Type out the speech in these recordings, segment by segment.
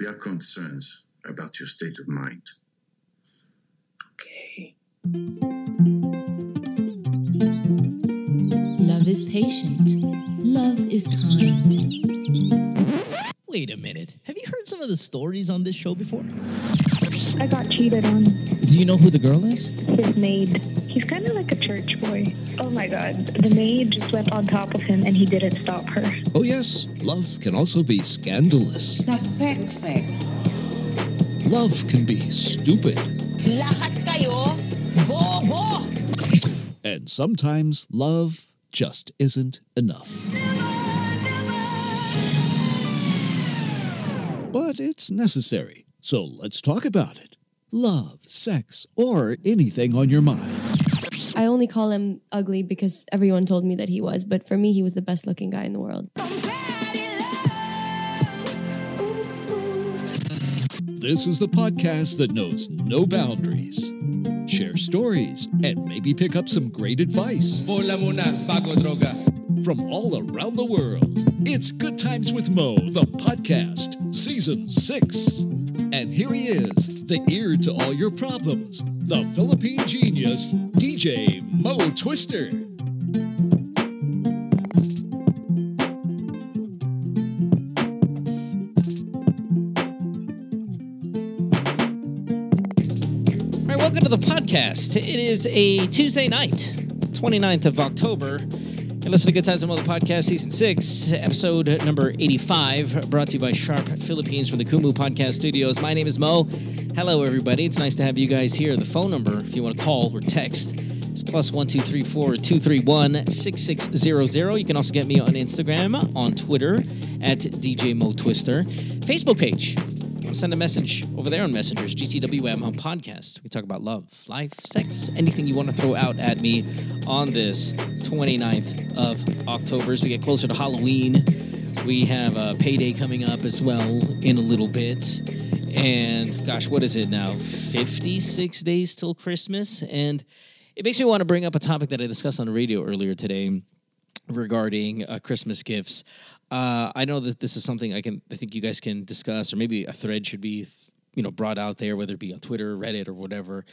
We are concerns about your state of mind. Okay. Love is patient. Love is kind. Wait a minute. Have you heard some of the stories on this show before? I got cheated on. Do you know who the girl is? His maid. He's kind of like a church boy. Oh my god. The maid just went on top of him and he didn't stop her. Oh, yes, love can also be scandalous. Not perfect. Love can be stupid. Lahat kayo, bobo! And sometimes love just isn't enough. But it's necessary. So let's talk about it. Love, sex, or anything on your mind. I only call him ugly because everyone told me that he was, but for me, he was the best looking guy in the world. This is the podcast that knows no boundaries. Share stories and maybe pick up some great advice From all around the world. It's Good Times with Mo, the podcast, season six. And here he is, the ear to all your problems, the Philippine genius, DJ Mo Twister. All right, welcome to the podcast. It is a Tuesday night, 29th of October. And listen to Good Times and Mo the Podcast, Season 6, Episode number 85, brought to you by Sharp Philippines from the Kumu Podcast Studios. My name is Mo. Hello, everybody. It's nice to have you guys here. The phone number, if you want to call or text, is plus 1234 231 6600. You can also get me on Instagram, on Twitter, at DJ Mo Twister. Facebook page, send a message over there on Messengers, GTWM on podcast. We talk about love, life, sex, anything you want to throw out at me on this 29th of October. As we get closer to Halloween, we have a payday coming up as well in a little bit. And gosh, what is it now? 56 days till Christmas. And it makes me want to bring up a topic that I discussed on the radio earlier today regarding uh, Christmas gifts. Uh, I know that this is something I can, I think you guys can discuss, or maybe a thread should be, you know, brought out there, whether it be on Twitter, Reddit, or whatever.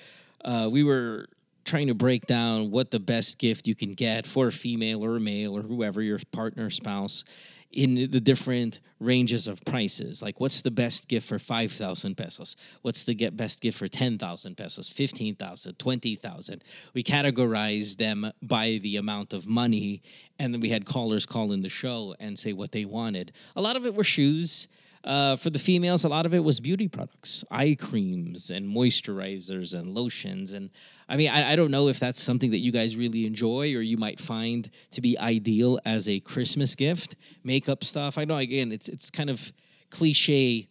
Uh, we were trying to break down what the best gift you can get for a female or a male or whoever your partner, spouse, in the different ranges of prices. Like, what's the best gift for 5,000 pesos? What's the get best gift for 10,000 pesos, 15,000, 20,000? We categorized them by the amount of money, and then we had callers call in the show and say what they wanted. A lot of it were shoes. Uh, for the females, a lot of it was beauty products, eye creams and moisturizers and lotions. And I mean, I, I don't know if that's something that you guys really enjoy or you might find to be ideal as a Christmas gift. Makeup stuff. I know, again, it's it's kind of cliche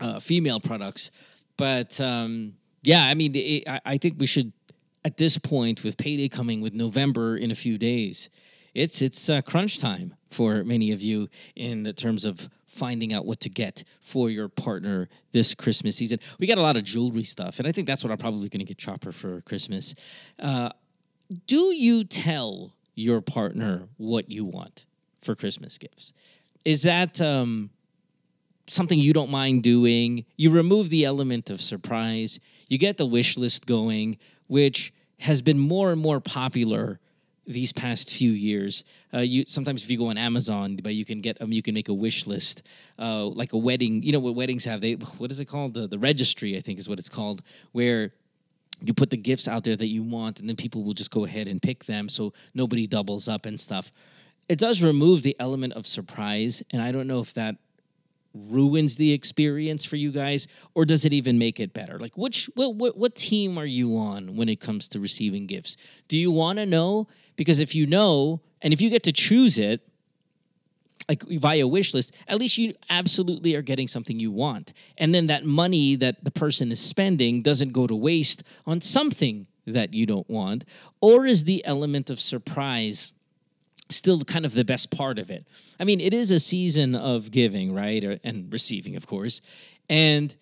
uh, female products, but um, yeah, I mean, it, I, I think we should at this point with payday coming with November in a few days. It's it's uh, crunch time for many of you in the terms of finding out what to get for your partner this Christmas season. We got a lot of jewelry stuff, and I think that's what I'm probably going to get Chopper for Christmas. Uh, do you tell your partner what you want for Christmas gifts? Is that um, something you don't mind doing? You remove the element of surprise. You get the wish list going, which has been more and more popular these past few years. Uh, you sometimes if you go on Amazon, but you can get um, you can make a wish list, uh, like a wedding. You know what weddings have? They what is it called? The the registry, I think, is what it's called, where you put the gifts out there that you want, and then people will just go ahead and pick them, so nobody doubles up and stuff. It does remove the element of surprise, and I don't know if that ruins the experience for you guys or does it even make it better like which what, what, what team are you on when it comes to receiving gifts do you want to know because if you know and if you get to choose it like via wish list at least you absolutely are getting something you want and then that money that the person is spending doesn't go to waste on something that you don't want or is the element of surprise still kind of the best part of it. I mean, it is a season of giving, right? And receiving, of course. And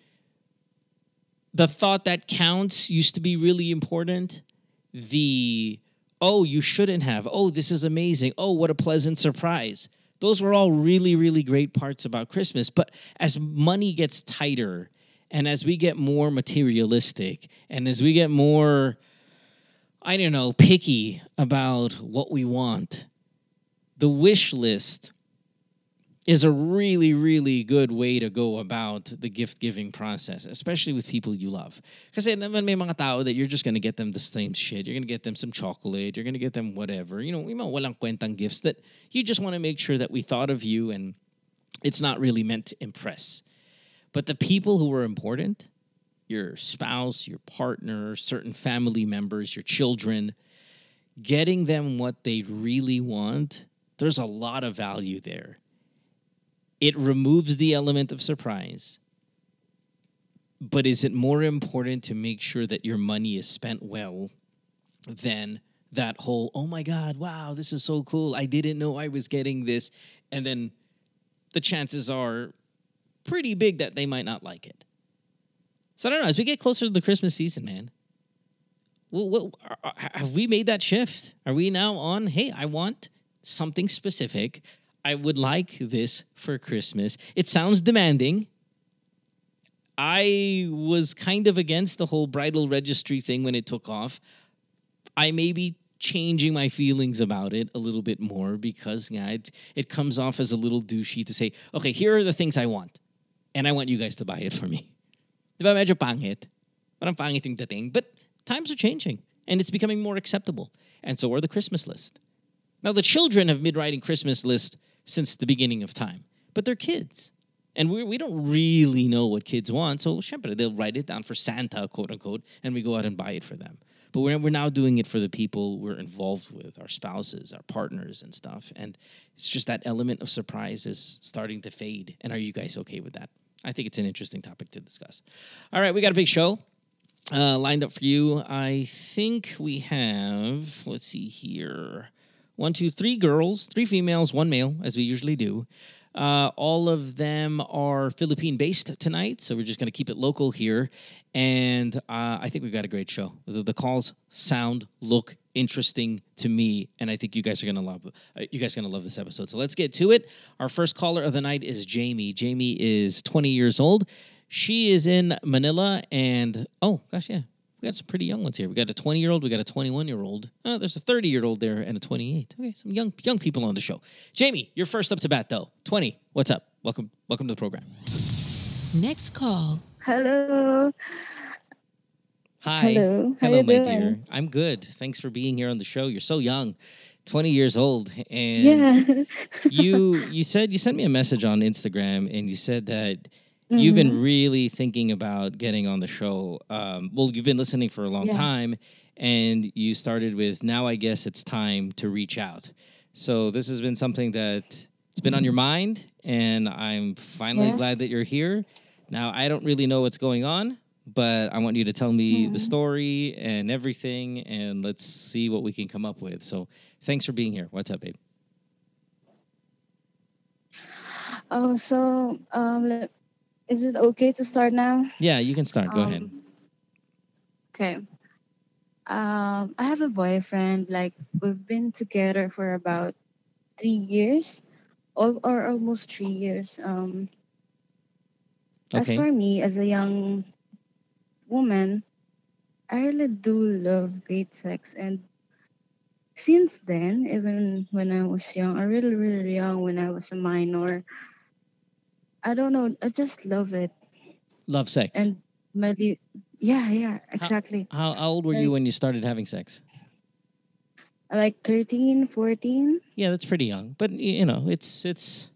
the thought that counts used to be really important. The, oh, you shouldn't have. Oh, this is amazing. Oh, what a pleasant surprise. Those were all really, really great parts about Christmas. But as money gets tighter and as we get more materialistic and as we get more, I don't know, picky about what we want, the wish list is a really, really good way to go about the gift giving process, especially with people you love. Kasi naman may mga that you're just gonna get them the same shit. You're gonna get them some chocolate. You're gonna get them whatever. You know, yung mga walang kwentang gifts that you just want to make sure that we thought of you and it's not really meant to impress. But the people who are important, your spouse, your partner, certain family members, your children, getting them what they really want, there's a lot of value there it removes the element of surprise. But is it more important to make sure that your money is spent well than that whole, oh my God, wow, this is so cool. I didn't know I was getting this. And then the chances are pretty big that they might not like it. So I don't know. As we get closer to the Christmas season, man, are- are- have we made that shift? Are we now on, hey, I want something specific? I would like this for Christmas. It sounds demanding. I was kind of against the whole bridal registry thing when it took off. I may be changing my feelings about it a little bit more because yeah, it, it comes off as a little douchey to say, okay, here are the things I want, and I want you guys to buy it for me. Diba medyo pangit? Parang pangit yung dating. But times are changing, and it's becoming more acceptable. And so are the Christmas list. Now, the children have been writing Christmas list since the beginning of time, but they're kids. And we, we don't really know what kids want. So, syempre, they'll write it down for Santa, quote unquote, and we go out and buy it for them. But we're, we're now doing it for the people we're involved with, our spouses, our partners, and stuff. And it's just that element of surprise is starting to fade. And are you guys okay with that? I think it's an interesting topic to discuss. All right, we got a big show uh, lined up for you. I think we have, let's see here, one, two, three girls, three females, one male, as we usually do. Uh, all of them are Philippine based tonight, so we're just going to keep it local here. And uh, I think we've got a great show. The, the calls sound, look interesting to me, and I think you guys are going to love. Uh, you guys going to love this episode. So let's get to it. Our first caller of the night is Jamie. Jamie is 20 years old. She is in Manila, and oh gosh, yeah, we got some pretty young ones here. We got a 20 year old, we got a 21 year old. Uh, there's a 30 year old there, and a 28. Okay, some young young people on the show. Jamie, you're first up to bat though. 20. What's up? Welcome welcome to the program. Next call. Hello. Hi. Hello. How Hello, you my doing? dear. I'm good. Thanks for being here on the show. You're so young. 20 years old and Yeah. you you said you sent me a message on Instagram and you said that you've Mm-hmm. been really thinking about getting on the show. Um, well, you've been listening for a long Yeah. time, and you started with now. I guess it's time to reach out. So this has been something that it's been on your mind, and I'm finally Yes. glad that you're here. Now I don't really know what's going on, but I want you to tell me the story and everything, and let's see what we can come up with. So thanks for being here. What's up, babe? Oh, so um, is it okay to start now? Yeah, you can start. Go ahead. Um, Okay. Um, I have a boyfriend. Like we've been together for about three years, or, or almost three years. Um, as for me, as a young woman, I really do love great sex, and since then, even when I was young, I really, really young when I was a minor. I don't know. I just love it, Love sex. and my yeah, yeah, exactly. How, how old were you when you started having sex? like 13 14 Yeah, that's pretty young, but you know, it's it's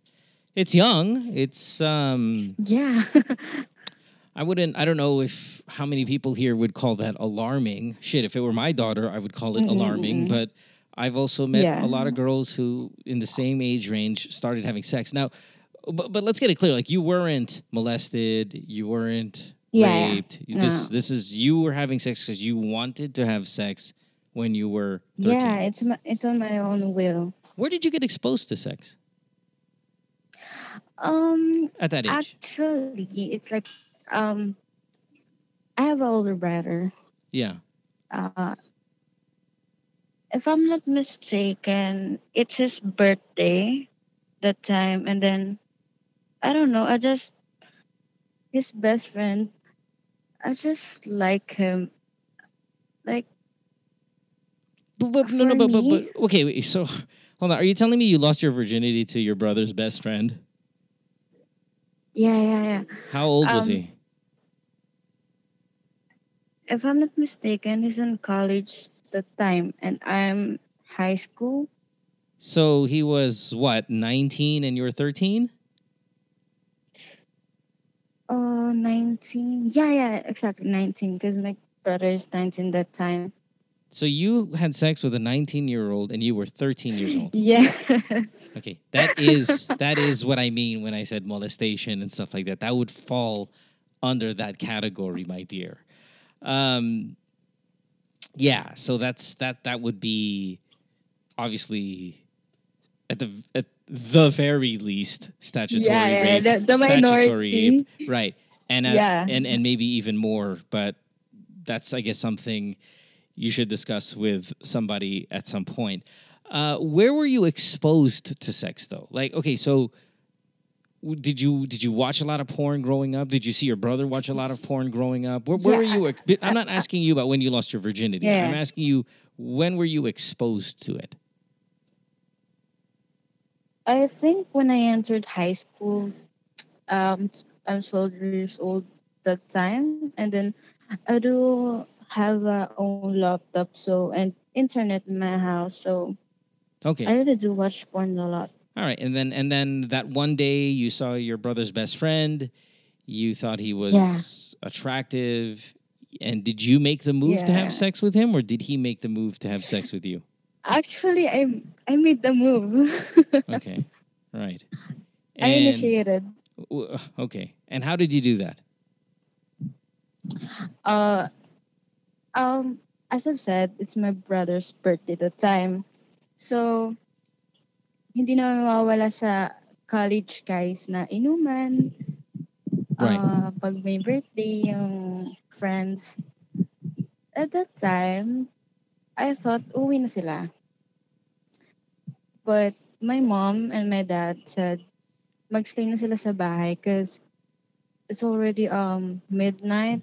it's young. It's um, yeah I wouldn't. I don't know if how many people here would call that alarming. Shit, if it were my daughter, I would call it alarming. But I've also met Yeah. a lot of girls who, in the same age range, started having sex. Now, but, but let's get it clear. Like you weren't molested. You weren't Yeah, yeah. raped. This No. this is you were having sex because you wanted to have sex when you were 13. yeah it's my, it's on my own will Where did you get exposed to sex um at that age? actually it's like um i have an older brother yeah. uh if i'm not mistaken it's his birthday that time and then I don't know, I just his best friend I just like him. Like But, but no, no, but, but, but okay. Wait, so hold on. Are you telling me you lost your virginity to your brother's best friend? yeah, yeah, yeah. How old was Um, he? If I'm not mistaken, he's in college the time and I'm high school. So he was what, 19 and you were 13? Oh, 19. Yeah, yeah, exactly 19 because my brother is 19 that time. So you had sex with a 19 year old and you were 13 years old. Yes. Okay, that is that is what I mean when I said molestation and stuff like that. That would fall under that category, my dear. Um, yeah, so that's that. That would be obviously at the at the very least statutory Yeah, yeah, rape, the- the statutory minority. rape, right? And uh, Yeah. and and maybe even more, but that's I guess something you should discuss with somebody at some point. Uh, where were you exposed to sex though? Like, okay, so did you did you watch a lot of porn growing up? Did you see your brother watch a lot of porn growing up? Where, where were you? I'm not asking you about when you lost your virginity. Yeah. I'm asking you when were you exposed to it? I think when I entered high school, um, I'm 12 years old that time, and then I do have a own laptop, so and internet in my house, so Okay, I really do watch porn a lot. all right, and then and then that one day you saw your brother's best friend. You thought he was Yeah. attractive, and did you make the move to have sex with him, or did he make the move to have sex with you? Actually, I I made the move. Okay, right. I initiated. Okay, and how did you do that? Uh, um, as I've said, it's my brother's birthday at the time. So, hindi na mawawala sa college guys na inuman. Right. Uh, pag may birthday yung friends. At that time, I thought uwi na sila. But my mom and my dad said magstay na sila sa bahay because it's already um midnight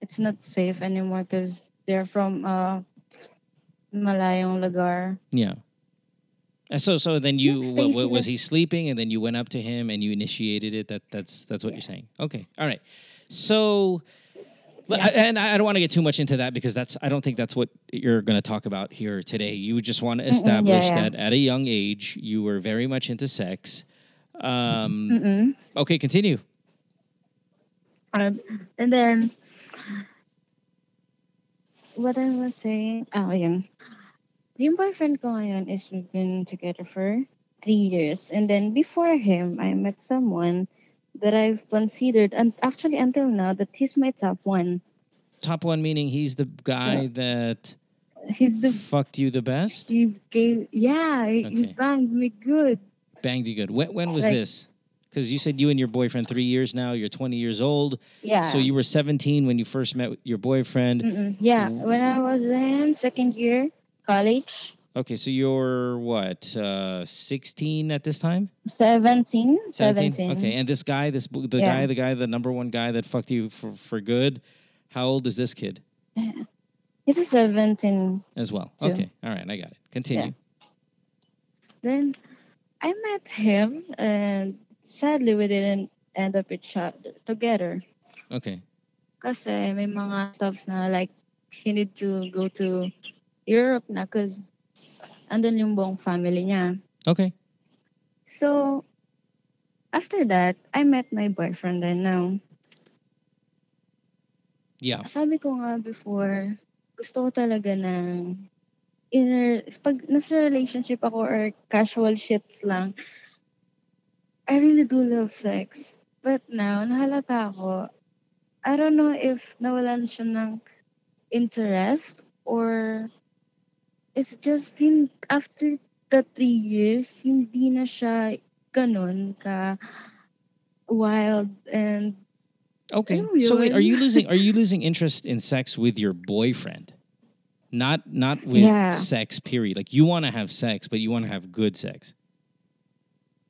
it's not safe anymore because they're from uh malayong lugar. Yeah. And so, so then you wa- was he sleeping, and then you went up to him and you initiated it. That that's that's what you're saying. Okay, all right. So, I- and I I don't want to get too much into that because that's I don't think that's what you're going to talk about here today. You just want to establish yeah. that at a young age you were very much into sex. Um, Mm-mm. okay, continue. Um, and then what I was saying, oh, yun. Yung boyfriend ko ngayon is we've been together for three years. And then before him, I met someone that I've considered, and actually until now, that he's my top one. Top one meaning he's the guy that He's the fucked you the best, he gave yeah he, he banged me good. Banged you good. When when was Like- this? Because you said you and your boyfriend three years now. You're 20 years old. Yeah. So you were 17 when you first met your boyfriend. Mm-mm. Yeah, when I was in second year college, Okay, so you're what, uh, 16 at this time? 17, 17? 17. Okay, and this guy, this the Yeah. guy, the guy, the number one guy that fucked you for, for good. How old is this kid He's a 17. as well? Two. Okay, all right, I got it. Continue. Then I met him, and sadly, we didn't end up each other together. Okay, Kasi may mga stuffs na like, he need to go to Europe na because andun yung buong family niya. okay, So, after that, I met my boyfriend then now. yeah, Sabi ko nga before, gusto ko talaga ng inner, pag nasa relationship ako or casual shits lang, I really do love sex. But now, nahalata ako, I don't know if nawalan siya ng interest or it's just in, after the three years, hindi na siya ganun ka wild and okay. So wait, are you losing? Are you losing interest in sex with your boyfriend? Not not with Yeah. sex. Period. Like you want to have sex, but you want to have good sex.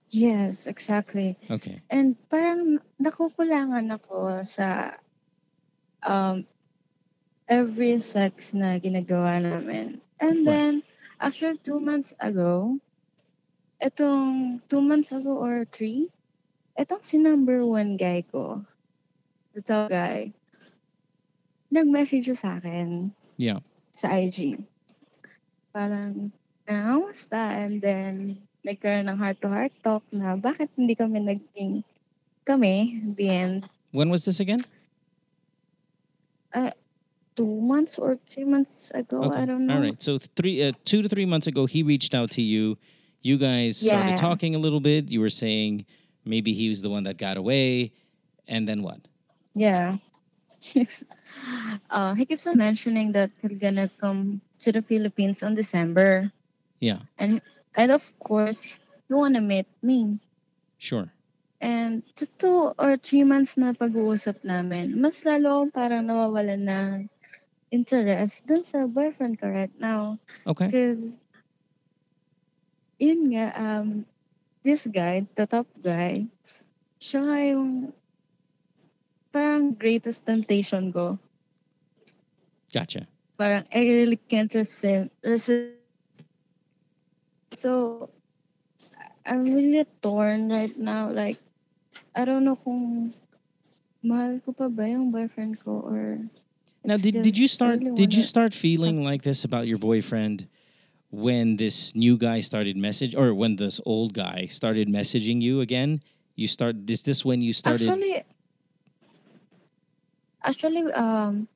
Yes, exactly. Okay. And parang nakukulangan ako sa um, every sex na ginagawa namin. And Right. then, actually, two months ago, etong two months ago or three, etong si number one guy ko, the top guy, nag-message sa akin Yeah. Sa IG. Parang, ah, kamusta? And then, nagkaroon ng heart-to-heart talk na bakit hindi kami naging kami, the end, When was this again? two months or three months ago. I don't know. All right. So three, uh, two to three months ago, he reached out to you. You guys started talking a little bit. You were saying maybe he was the one that got away, and then what? Yeah. uh, he keeps on mentioning that he's gonna come to the Philippines on December. Yeah. And and of course, he wanna meet me. Sure. And to two or three months na pag-uusap namin, mas lalo akong parang nawawalan ng interest dun sa boyfriend ko right now. Okay. Because, yun nga, um, this guy, the top guy, siya nga yung parang greatest temptation ko. Gotcha. Parang I really can't resist. resist. So, I'm really torn right now. Like, I don't know kung mahal ko pa ba yung boyfriend ko or Now, did, did you start? Really Did you start feeling like this about your boyfriend when this new guy started message, or when this old guy started messaging you again? You start. Is this when you started? Actually, actually, um,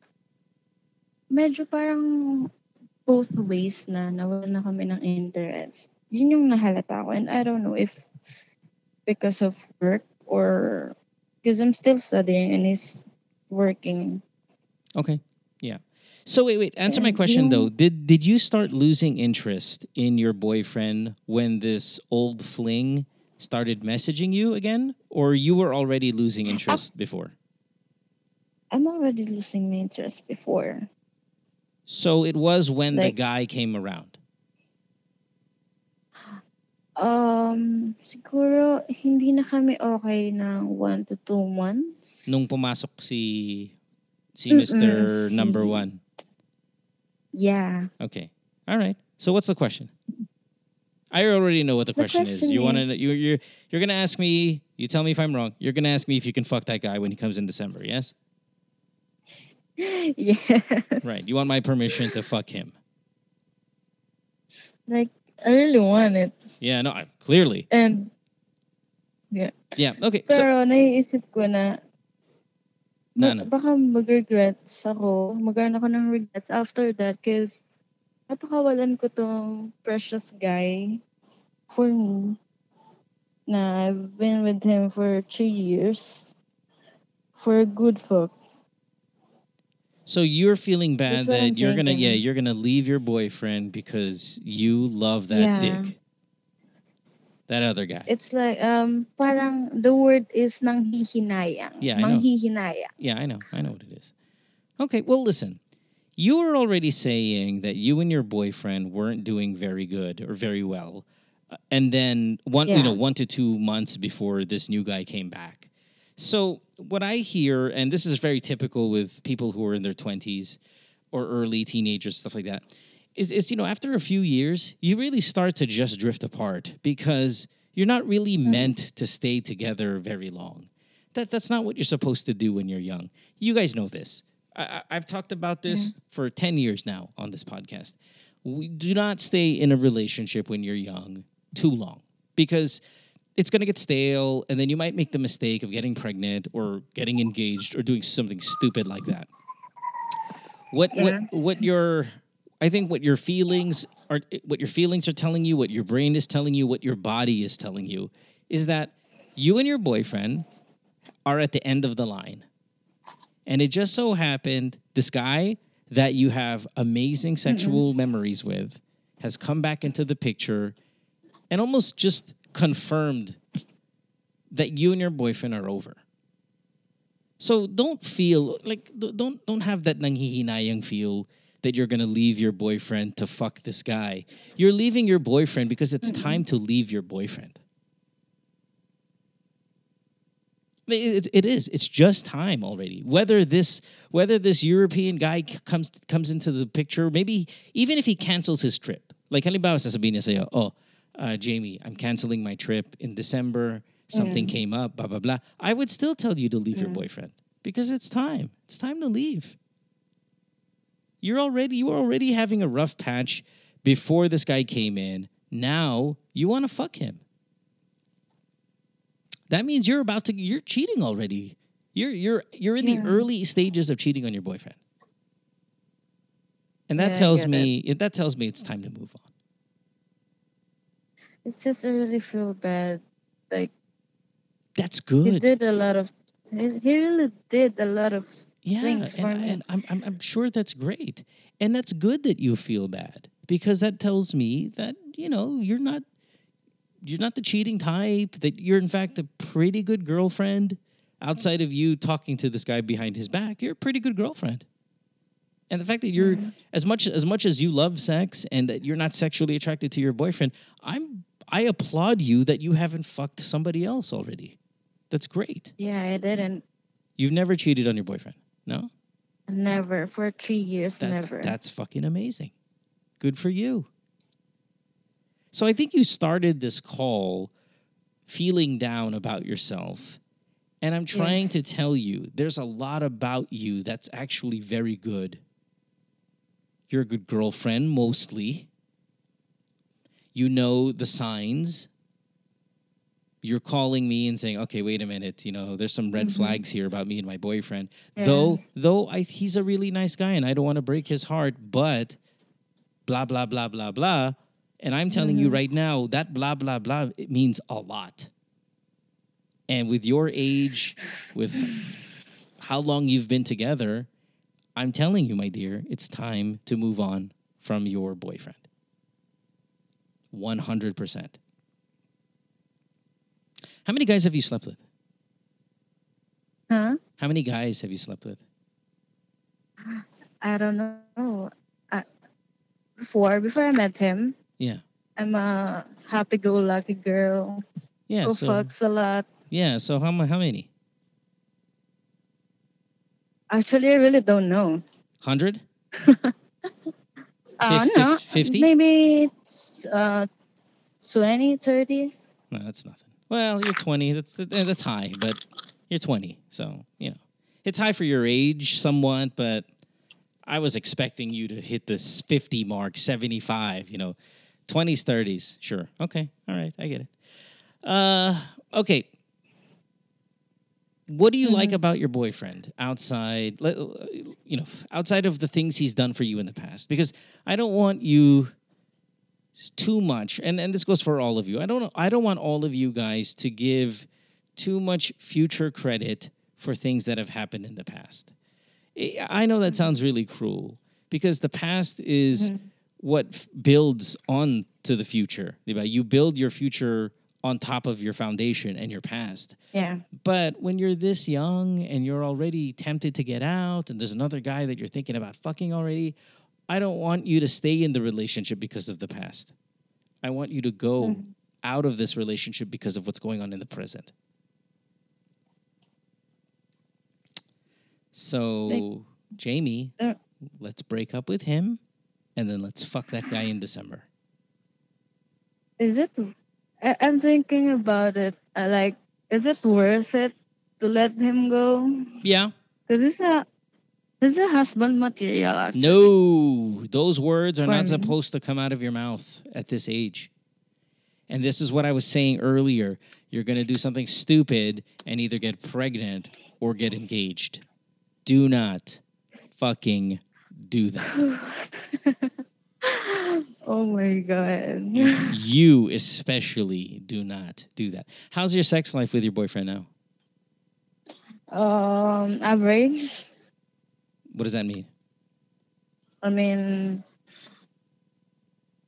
medyo parang both ways na nawalan na kami ng interest. Yun yung nahalata ko. And I don't know if because of work or because I'm still studying and he's working. Okay. Yeah. So wait, wait. Answer my question though. Did did you start losing interest in your boyfriend when this old fling started messaging you again, or you were already losing ah. interest before? I'm already losing my interest before. So it was when the guy came around. Um, siguro hindi na kami okay ng one to two months. Nung pumasok si si Mm-mm, Mr. Number si- One. Yeah. Okay. All right. So what's the question? I already know what the, The question, is. question You want to is- you you're you're going to ask me, you tell me if I'm wrong. You're going to ask me if you can fuck that guy when he comes in December, yes? yeah. Right. You want my permission to fuck him. Like, I really want it. Yeah, no, I, clearly. And, yeah. Yeah. Okay. So Pero naiisip ko na, Na, ano? baka mag-regrets ako. Magkaroon ako ng regrets after that because napakawalan ko tong precious guy for me na I've been with him for three years for good fuck. So you're feeling bad that I'm you're going to yeah, you're to leave your boyfriend because you love that Yeah. dick. That other guy. It's like, um, parang the word is nanghihinayang. Yeah, I know. Manghihinayang. Yeah, I know. I know what it is. Okay, well, listen. You were already saying that you and your boyfriend weren't doing very good or very well, uh, and then one, you know, one to two months before this new guy came back. So what I hear, and this is very typical with people who are in their twenties or early teenagers, stuff like that, is is you know after a few years you really start to just drift apart because you're not really mm-hmm. meant to stay together very long. That that's not what you're supposed to do when you're young. You guys know this. I, I've talked about this mm-hmm. for ten years now on this podcast. We do not stay in a relationship when you're young too long because it's going to get stale and then you might make the mistake of getting pregnant or getting engaged or doing something stupid like that. What what mm-hmm. what your i think what your feelings are what your feelings are telling you what your brain is telling you what your body is telling you is that you and your boyfriend are at the end of the line. And it just so happened this guy that you have amazing sexual memories with has come back into the picture and almost just confirmed that you and your boyfriend are over. So don't feel like don't don't have that nanghihinayang feel that you're gonna leave your boyfriend to fuck this guy. You're leaving your boyfriend because it's mm-hmm. time to leave your boyfriend. It, it, it is. It's just time already. Whether this whether this European guy comes comes into the picture, maybe even if he cancels his trip. Like halimbawa sasabihin niya sa'yo, oh, uh, Jamie, I'm canceling my trip in December. Something came up, blah, blah, blah. I would still tell you to leave your boyfriend because it's time. It's time to leave. You're already you were already having a rough patch before this guy came in. Now you want to fuck him. That means you're about to you're cheating already. You're you're you're in the early stages of cheating on your boyfriend. And that Yeah, tells me it, that tells me it's time to move on. It's just I really feel bad. Like That's good. he did a lot of. He he really did a lot of yeah, things for and, me. and I'm, I'm I'm sure that's great. And that's good that you feel bad because that tells me that, you know, you're not you're not the cheating type, that you're in fact a pretty good girlfriend outside of you talking to this guy behind his back. You're a pretty good girlfriend. And the fact that you're as much as much as you love sex and that you're not sexually attracted to your boyfriend, I'm I applaud you that you haven't fucked somebody else already. That's great. yeah, I didn't. You've never cheated on your boyfriend. No? Never for three years. That's never. that's fucking amazing. Good for you. So I think you started this call feeling down about yourself. And I'm trying Yes. to tell you there's a lot about you that's actually very good. You're a good girlfriend mostly. You know the signs. You're calling me and saying, "Okay, wait a minute, you know, there's some red mm-hmm. flags here about me and my boyfriend." Though though I he's a really nice guy and I don't want to break his heart, but blah blah blah blah blah. And I'm telling you mm-hmm. right now that blah blah blah it means a lot. And with your age, with how long you've been together, I'm telling you, my dear, it's time to move on from your boyfriend. 100%. How many guys have you slept with? Huh? How many guys have you slept with? I don't know. I, before before I met him, Yeah. I'm a happy-go-lucky girl Yeah. who so, fucks a lot. Yeah. So how, how many? Actually, I really don't know. 100? Uh, Fif- no, fif- 50? maybe it's, uh, 20, 30s. No, that's nothing. Well, you're 20. That's eh, that's high, but you're 20. So, you know. It's high for your age somewhat, but I was expecting you to hit this 50 mark, 75, you know. 20s, 30s. Sure. Okay. All right. I get it. Uh okay. What do you like about your boyfriend outside you know, outside of the things he's done for you in the past? Because I don't want you too much. And and this goes for all of you. I don't i don't want all of you guys to give too much future credit for things that have happened in the past. I know that sounds really cruel because the past is mm-hmm. what f- builds on to the future you build your future on top of your foundation and your past. Yeah. but when you're this young and you're already tempted to get out, and there's another guy that you're thinking about fucking already, I don't want you to stay in the relationship because of the past. I want you to go out of this relationship because of what's going on in the present. So, Jamie, Uh. let's break up with him and then let's fuck that guy in December. Is it? I, I'm thinking about it. I like, is it worth it to let him go? Yeah. Because it's a, it's a husband material. Actually. No, those words are not When- supposed to come out of your mouth at this age. And this is what I was saying earlier. You're going to do something stupid and either get pregnant or get engaged. Do not fucking do that. Oh my god. you especially do not do that. How's your sex life with your boyfriend now? um, average. What does that mean? I mean,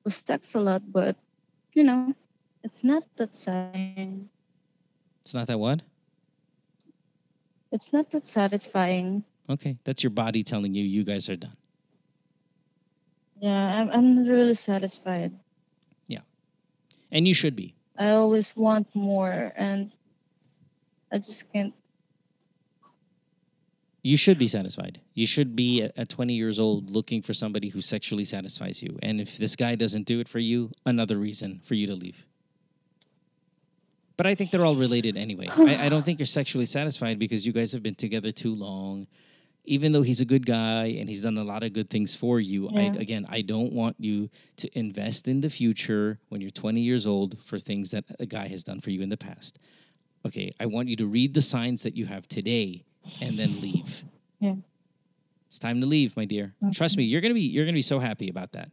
we sex a lot, but you know, it's not that satisfying. It's not that what? It's not that satisfying. Okay, that's your body telling you you guys are done. Yeah, I'm, I'm really satisfied. Yeah, and you should be. I always want more, and I just can't You should be satisfied. You should be at, at 20 years old looking for somebody who sexually satisfies you. And if this guy doesn't do it for you, another reason for you to leave. But I think they're all related anyway. I, I don't think you're sexually satisfied because you guys have been together too long. Even though he's a good guy and he's done a lot of good things for you, I, again, I don't want you to invest in the future when you're 20 years old for things that a guy has done for you in the past. Okay, I want you to read the signs that you have today and then leave. Yeah. It's time to leave, my dear. Trust me, you're gonna be you're gonna be so happy about that.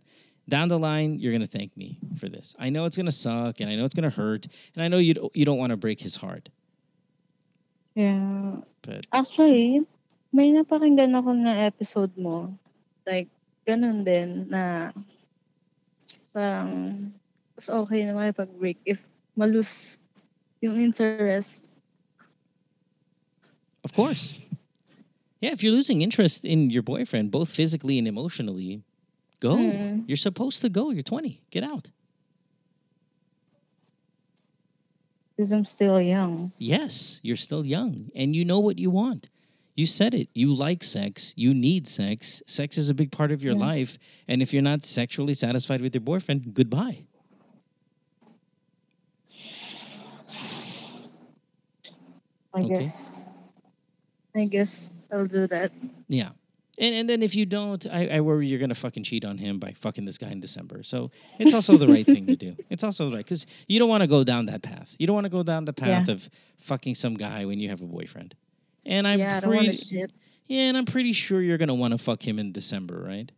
Down the line, you're gonna thank me for this. I know it's gonna suck, and I know it's gonna hurt, and I know you don't- you don't want to break his heart. Yeah. But Actually, may napakinggan ako na episode mo. Like, ganun din na parang mas okay na makipag-break if malus yung interest. Of course, yeah. If you're losing interest in your boyfriend, both physically and emotionally, go. Mm. You're supposed to go. You're 20. Get out. Because I'm still young. Yes, you're still young and you know what you want. You said it. You like sex. You need sex. Sex is a big part of your Yeah. life. And if you're not sexually satisfied with your boyfriend, goodbye. I Okay. guess. I guess I'll do that. Yeah. And and then if you don't, I, I worry you're gonna fucking cheat on him by fucking this guy in December. So it's also the right thing to do. It's also right because you don't want to go down that path. You don't want to go down the path Yeah. of fucking some guy when you have a boyfriend. And I'm yeah, I don't want pretty to shit. yeah, and I'm pretty sure you're gonna want to fuck him in December, right?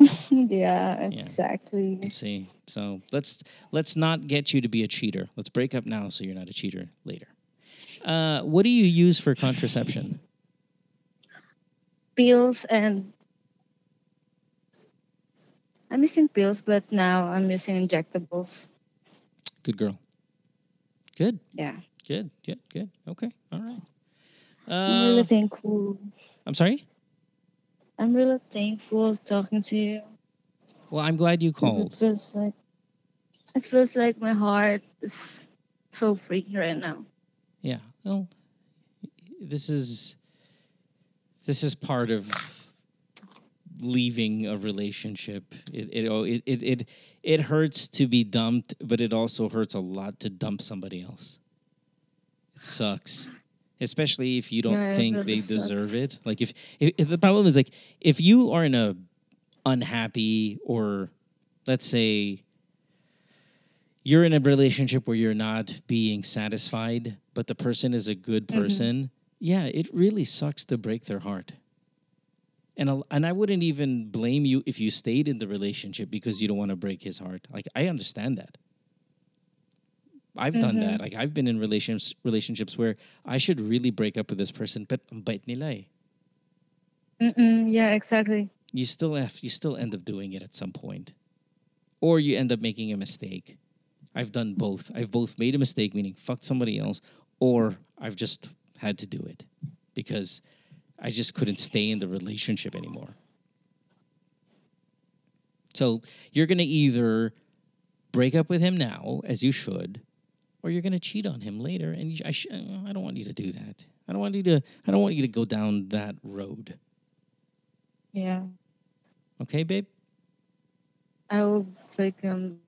yeah, exactly. See, so let's let's not get you to be a cheater. Let's break up now so you're not a cheater later. Uh, what do you use for contraception? Pills and I'm using pills, but now I'm using injectables. Good girl. Good, Yeah. good, good, good. Okay, all right. I'm really Uh, thankful. I'm sorry. I'm really thankful talking to you. Well, I'm glad you called. It feels like it feels like my heart is so free right now. Yeah. Well, this is this is part of leaving a relationship. It it oh, it it it, it hurts to be dumped, but it also hurts a lot to dump somebody else. It sucks. Especially if you don't Yeah, think they deserve it. Like if, if if the problem is like if you are in a unhappy or let's say you're in a relationship where you're not being satisfied, but the person is a good Mm-hmm. person, yeah, it really sucks to break their heart. And and I wouldn't even blame you if you stayed in the relationship because you don't want to break his heart. Like I understand that. I've done Mm-hmm. that. Like I've been in relationships relationships where I should really break up with this person, but ang bait nila eh. Mm-mm, yeah, exactly. You still have you still end up doing it at some point. Or you end up making a mistake. I've done both. I've both made a mistake, meaning fucked somebody else, or I've just had to do it because I just couldn't stay in the relationship anymore. So you're gonna either break up with him now, as you should, or you're gonna cheat on him later. And I, sh- I don't want you to do that. I don't want you to. I don't want you to go down that road. Yeah. Okay, babe. I will break him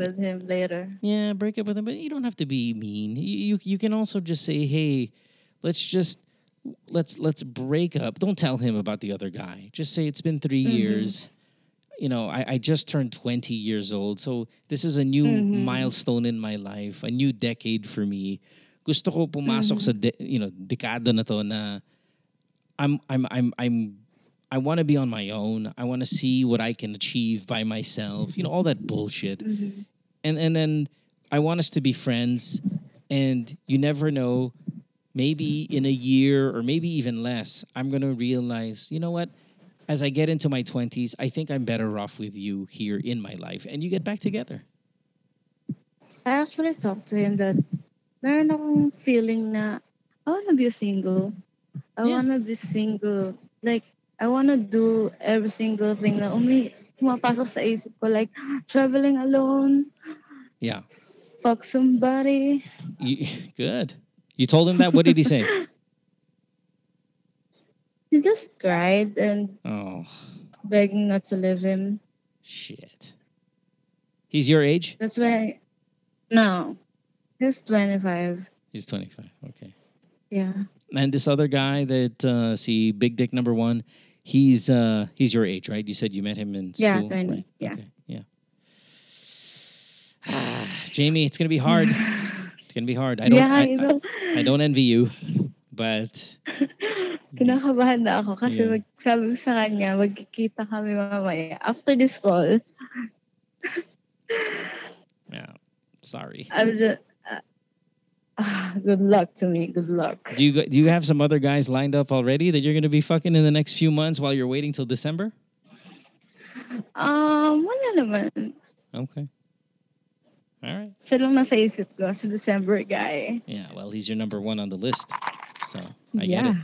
with him later. Yeah, break up with him, but you don't have to be mean. You you, you can also just say, "Hey, let's just let's let's break up." Don't tell him about the other guy. Just say it's been 3 mm-hmm. years. You know, I, I just turned 20 years old. So this is a new mm-hmm. milestone in my life, a new decade for me. Gusto ko pumasok mm-hmm. sa de, you know, dekada na to na I'm I'm I'm I'm I want to be on my own. I want to see what I can achieve by myself. You know, all that bullshit. And and then I want us to be friends and you never know maybe in a year or maybe even less I'm going to realize, you know what? As I get into my 20s, I think I'm better off with you here in my life and you get back together. I actually talked to him that meron akong feeling na I wanna be single. I Yeah. wanna be single. Like, I wanna do every single thing na umi pumapasok sa isip ko. Like, traveling alone, Yeah. fuck somebody. You, good. You told him that? What did he say? He just cried and Oh, begging not to leave him. shit. He's your age? That's why. No, he's twenty five. He's 25. Okay. Yeah. And this other guy that uh see Big Dick number 1, he's uh he's your age, right? You said you met him in school. Yeah, 20, right? yeah. Okay. Yeah. Ah, Jamie, it's going to be hard. It's going to be hard. I don't yeah, I, you know, I, I don't envy you, but kinakabahan na ako kasi Yeah. sabi ko sa kanya, magkikita kami mamaya. After this call, yeah. Sorry. I'm just, good luck to me. Good luck. Do you do you have some other guys lined up already that you're going to be fucking in the next few months while you're waiting till December? Um, wala naman. Okay. All right. Siya lang nasa isip ko, si December guy. Yeah, well, he's your number 1 on the list. So, I get it.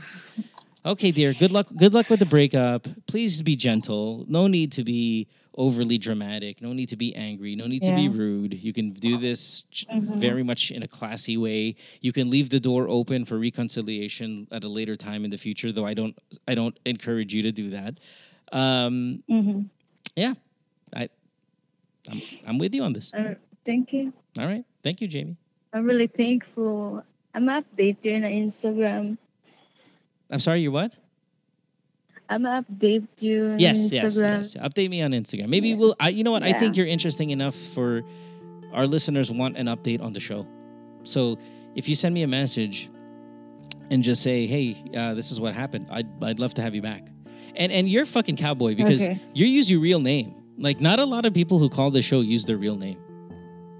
Okay, dear. Good luck. Good luck with the breakup. Please be gentle. No need to be overly dramatic. No need to be angry. No need to be rude. You can do this j- very much in a classy way. You can leave the door open for reconciliation at a later time in the future. Though I don't. I don't encourage you to do that. Um, Mm-hmm. yeah, I. I'm, I'm with you on this. Uh, thank you. All right. Thank you, Jamie. I'm really thankful. I'm update you na Instagram. I'm sorry. You're what? I'm gonna update you on yes, yes, Instagram. yes. Update me on Instagram. Maybe we'll. I, you know what? I think you're interesting enough for our listeners want an update on the show. So if you send me a message and just say, "Hey, uh, this is what happened," I'd I'd love to have you back. And and you're fucking cowboy because Okay. you use your real name. Like not a lot of people who call the show use their real name.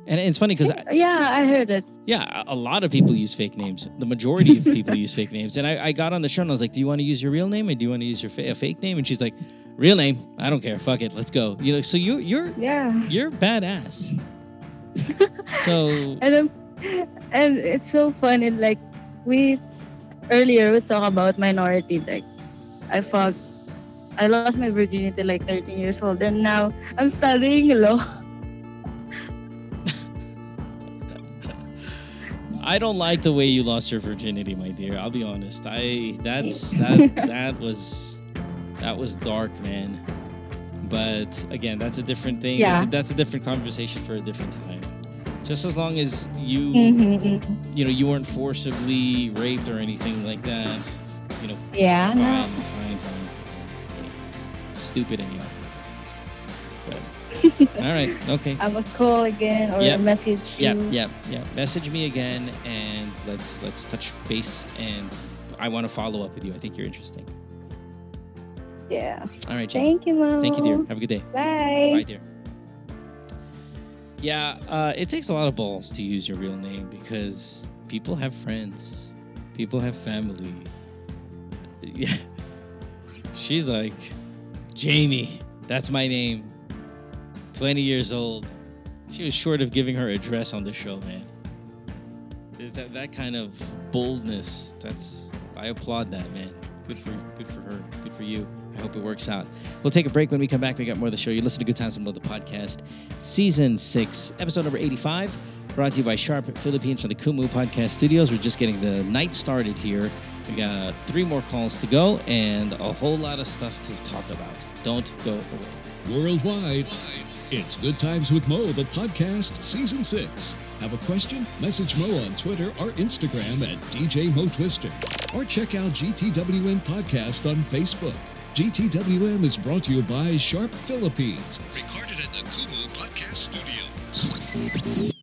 And it's funny because Yeah, I heard it. yeah, a lot of people use fake names. The majority of people use fake names. And I, I got on the show and I was like, "Do you want to use your real name or do you want to use your fa- a fake name?" And she's like, "Real name. I don't care. Fuck it. Let's go." You know, so you you're Yeah. you're badass. so And um, and it's so funny. Like we earlier we talk about minority. Like I fuck, I lost my virginity like 13 years old, and now I'm studying law. I don't like the way you lost your virginity, my dear. I'll be honest. I that's that that was that was dark, man. But again, that's a different thing. Yeah. That's, a, that's a different conversation for a different time. Just as long as you Mm-hmm. you know, you weren't forcibly raped or anything like that. You know, Yeah. fine, no. fine, fine. Stupid. But- all right, okay. I'm a call again or Yeah. message you. Yeah, yeah, yeah. Message me again, and let's let's touch base. And I want to follow up with you. I think you're interesting. Yeah. All right, Jane. Thank you, Mo. Thank you, dear. Have a good day. Bye. Bye, dear. Yeah, uh, it takes a lot of balls to use your real name because people have friends, people have family. Yeah. She's like, Jamie, that's my name. 20 years old. She was short of giving her address on the show, man. That, that kind of boldness, that's, I applaud that, man. Good for, good for her. Good for you. I hope it works out. We'll take a break. When we come back, we got more of the show. You listen to Good Times and Blood, the podcast, season six, episode number 85, brought to you by Sharp Philippines from the Kumu Podcast Studios. We're just getting the night started here. We got three more calls to go and a whole lot of stuff to talk about. Don't go away. Worldwide, it's Good Times with Mo, the podcast, season six. Have a question? Message Mo on Twitter or Instagram at DJ Mo Twister. Or check out GTWM Podcast on Facebook. GTWM is brought to you by Sharp Philippines. Recorded at the Kumu Podcast Studios.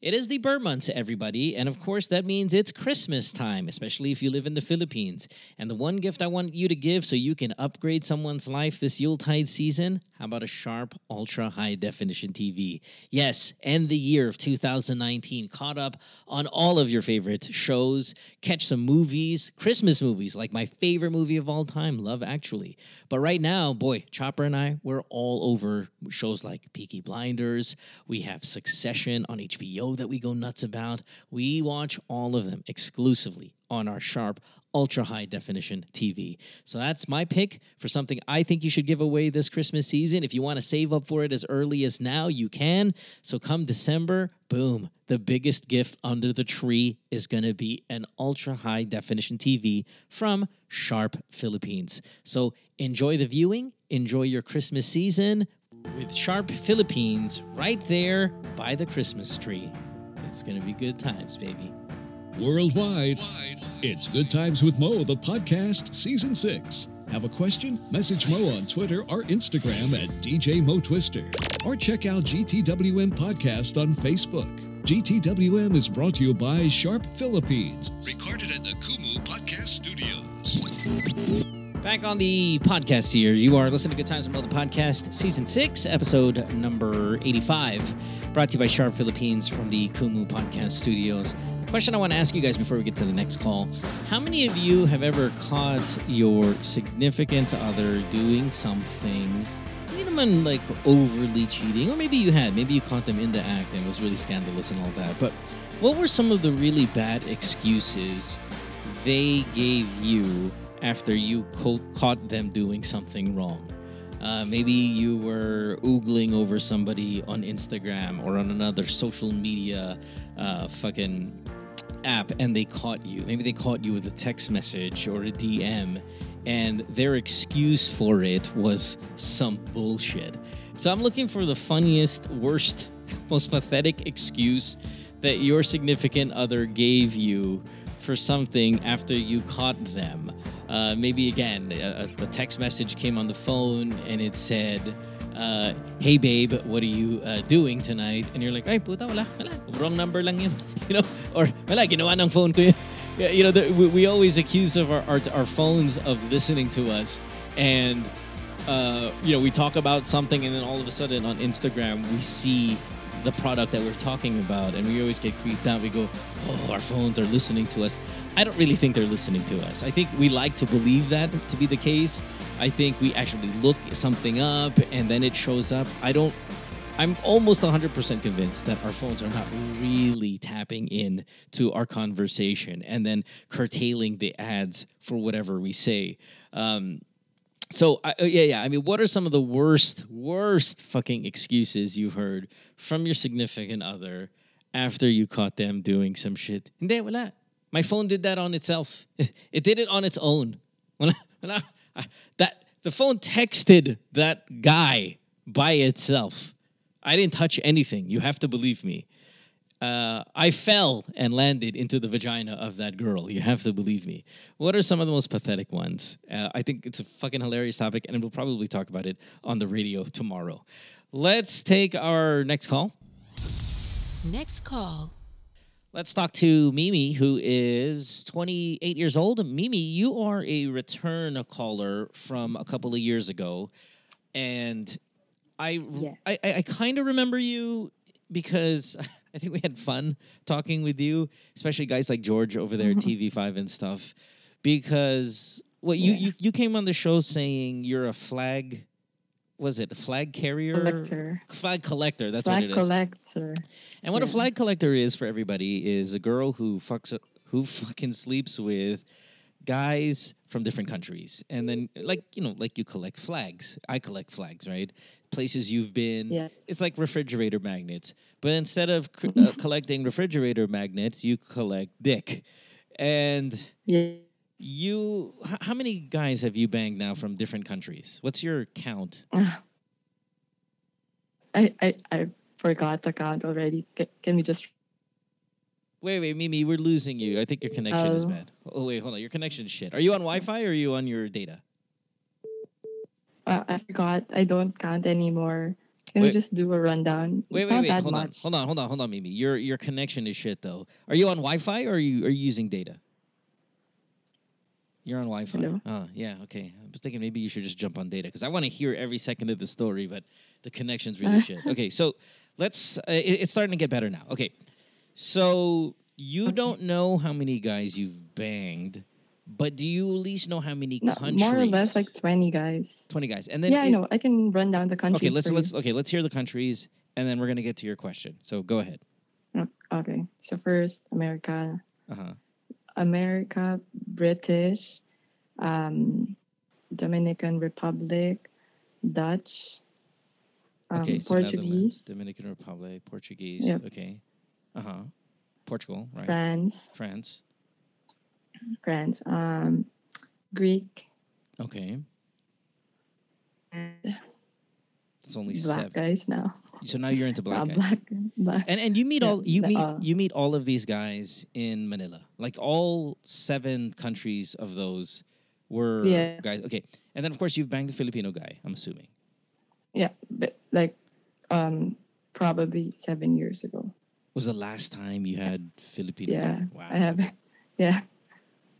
It is the Ber months, everybody, and of course that means it's Christmas time, especially if you live in the Philippines. And the one gift I want you to give so you can upgrade someone's life this Yuletide season, how about a Sharp Ultra High Definition TV? Yes, end the year of 2019 caught up on all of your favorite shows, catch some movies, Christmas movies, like my favorite movie of all time, Love Actually. But right now, boy, Chopper and I, we're all over shows like Peaky Blinders. We have Succession on HBO know that we go nuts about. We watch all of them exclusively on our Sharp ultra high definition TV. So that's my pick for something I think you should give away this Christmas season. If you want to save up for it as early as now, you can. So come December, boom, the biggest gift under the tree is going to be an ultra high definition TV from Sharp Philippines. So enjoy the viewing, enjoy your Christmas season with Sharp Philippines right there by the Christmas tree. It's going to be good times, baby. Worldwide, it's Good Times with Mo, the podcast, season six. Have a question? Message Mo on Twitter or Instagram at DJ Mo Twister. Or check out GTWM Podcast on Facebook. GTWM is brought to you by Sharp Philippines. Recorded at the Kumu Podcast Studios. Back on the podcast here. You are listening to Good Times with Mo, the podcast, season six, episode number 85, brought to you by Sharp Philippines from the Kumu Podcast Studios. The question I want to ask you guys before we get to the next call How many of you have ever caught your significant other doing something? Naman like overly cheating, or maybe you had, maybe you caught them in the act and it was really scandalous and all that. But what were some of the really bad excuses they gave you after you co- caught them doing something wrong? Uh, maybe you were oogling over somebody on Instagram or on another social media uh, fucking app and they caught you. Maybe they caught you with a text message or a DM, and their excuse for it was some bullshit. So I'm looking for the funniest, worst, most pathetic excuse that your significant other gave you for something after you caught them. Uh, maybe again, a, a text message came on the phone and it said, uh, hey babe, what are you uh, doing tonight? And you're like, ay puta, wala, wala. Wrong number lang yun. You know, or wala, ginawa ng phone ko yun. Yeah, you know, the, we, we always accuse of our, our, our phones of listening to us. And, uh, you know, we talk about something and then all of a sudden on Instagram, we see the product that we're talking about and we always get creeped out. We go, oh, our phones are listening to us. I don't really think they're listening to us. I think we like to believe that to be the case. I think we actually look something up and then it shows up. I don't I'm almost 100% convinced that our phones are not really tapping in to our conversation and then curtailing the ads for whatever we say. Um, so uh, yeah, yeah. I mean, what are some of the worst, worst fucking excuses you've heard from your significant other after you caught them doing some shit? Hindi, wala. My phone did that on itself. It did it on its own. When I, when I, that the phone texted that guy by itself. I didn't touch anything. You have to believe me. Uh, I fell and landed into the vagina of that girl. You have to believe me. What are some of the most pathetic ones? Uh, I think it's a fucking hilarious topic, and we'll probably talk about it on the radio tomorrow. Let's take our next call. Next call. Let's talk to Mimi, who is 28 years old. Mimi, you are a return caller from a couple of years ago, and I Yes. I, I, I kind of remember you because I think we had fun talking with you, especially guys like George over there at TV5 and stuff. Because well, you, Yeah. you you came on the show saying you're a flag, was it flag carrier? Collector. Flag collector. That's what Flag it is. collector. And what a flag collector is for everybody is a girl who fucks who fucking sleeps with guys from different countries. And then like, you know, like you collect flags. I collect flags, right? Places you've been. Yeah. It's like refrigerator magnets. But instead of cr- uh, collecting refrigerator magnets, you collect dick. And Yeah. You h- how many guys have you banged now from different countries? What's your count? I, I, I forgot the count already. Ca- Can we just Wait, wait, Mimi, we're losing you. I think your connection is Oh. bad. Oh, wait, hold on. Your connection's shit. Are you on Wi-Fi or are you on your data? Uh, I forgot. I don't count anymore. Can Wait. we just do a rundown? Wait, wait, wait. Hold on. Hold on, hold on, hold on, Mimi. Your your connection is shit though. Are you on Wi-Fi or are you are you using data? You're on Wi-Fi. Hello? Oh, yeah, okay. I was thinking maybe you should just jump on data because I want to hear every second of the story, but the connection's really shit. Okay, so let's. Uh, it- it's starting to get better now. Okay, so you don't know how many guys you've banged, but do you at least know how many No, countries? more or less like 20 guys. twenty guys, and then yeah, I know. I can run down the countries. Okay, let's let's okay, let's hear the countries, and then we're gonna get to your question. So go ahead. Okay. So first, America, Uh huh. America, British, um, Dominican Republic, Dutch, um, Okay. so Portuguese, Dominican Republic, Portuguese. Yep. Okay. Uh huh. Portugal, right? France, France. France, um, Greek, Okay. and It's only black seven. guys now. So now you're into black Uh, guys. black, black. And and you meet all you meet uh, you meet all of these guys in Manila. Like all seven countries of those were Yeah. guys. Okay. And then of course you've banged the Filipino guy, I'm assuming. Yeah, but like, um, probably seven years ago. Was the last time you had Filipino Yeah, guy? Wow. I have. Yeah,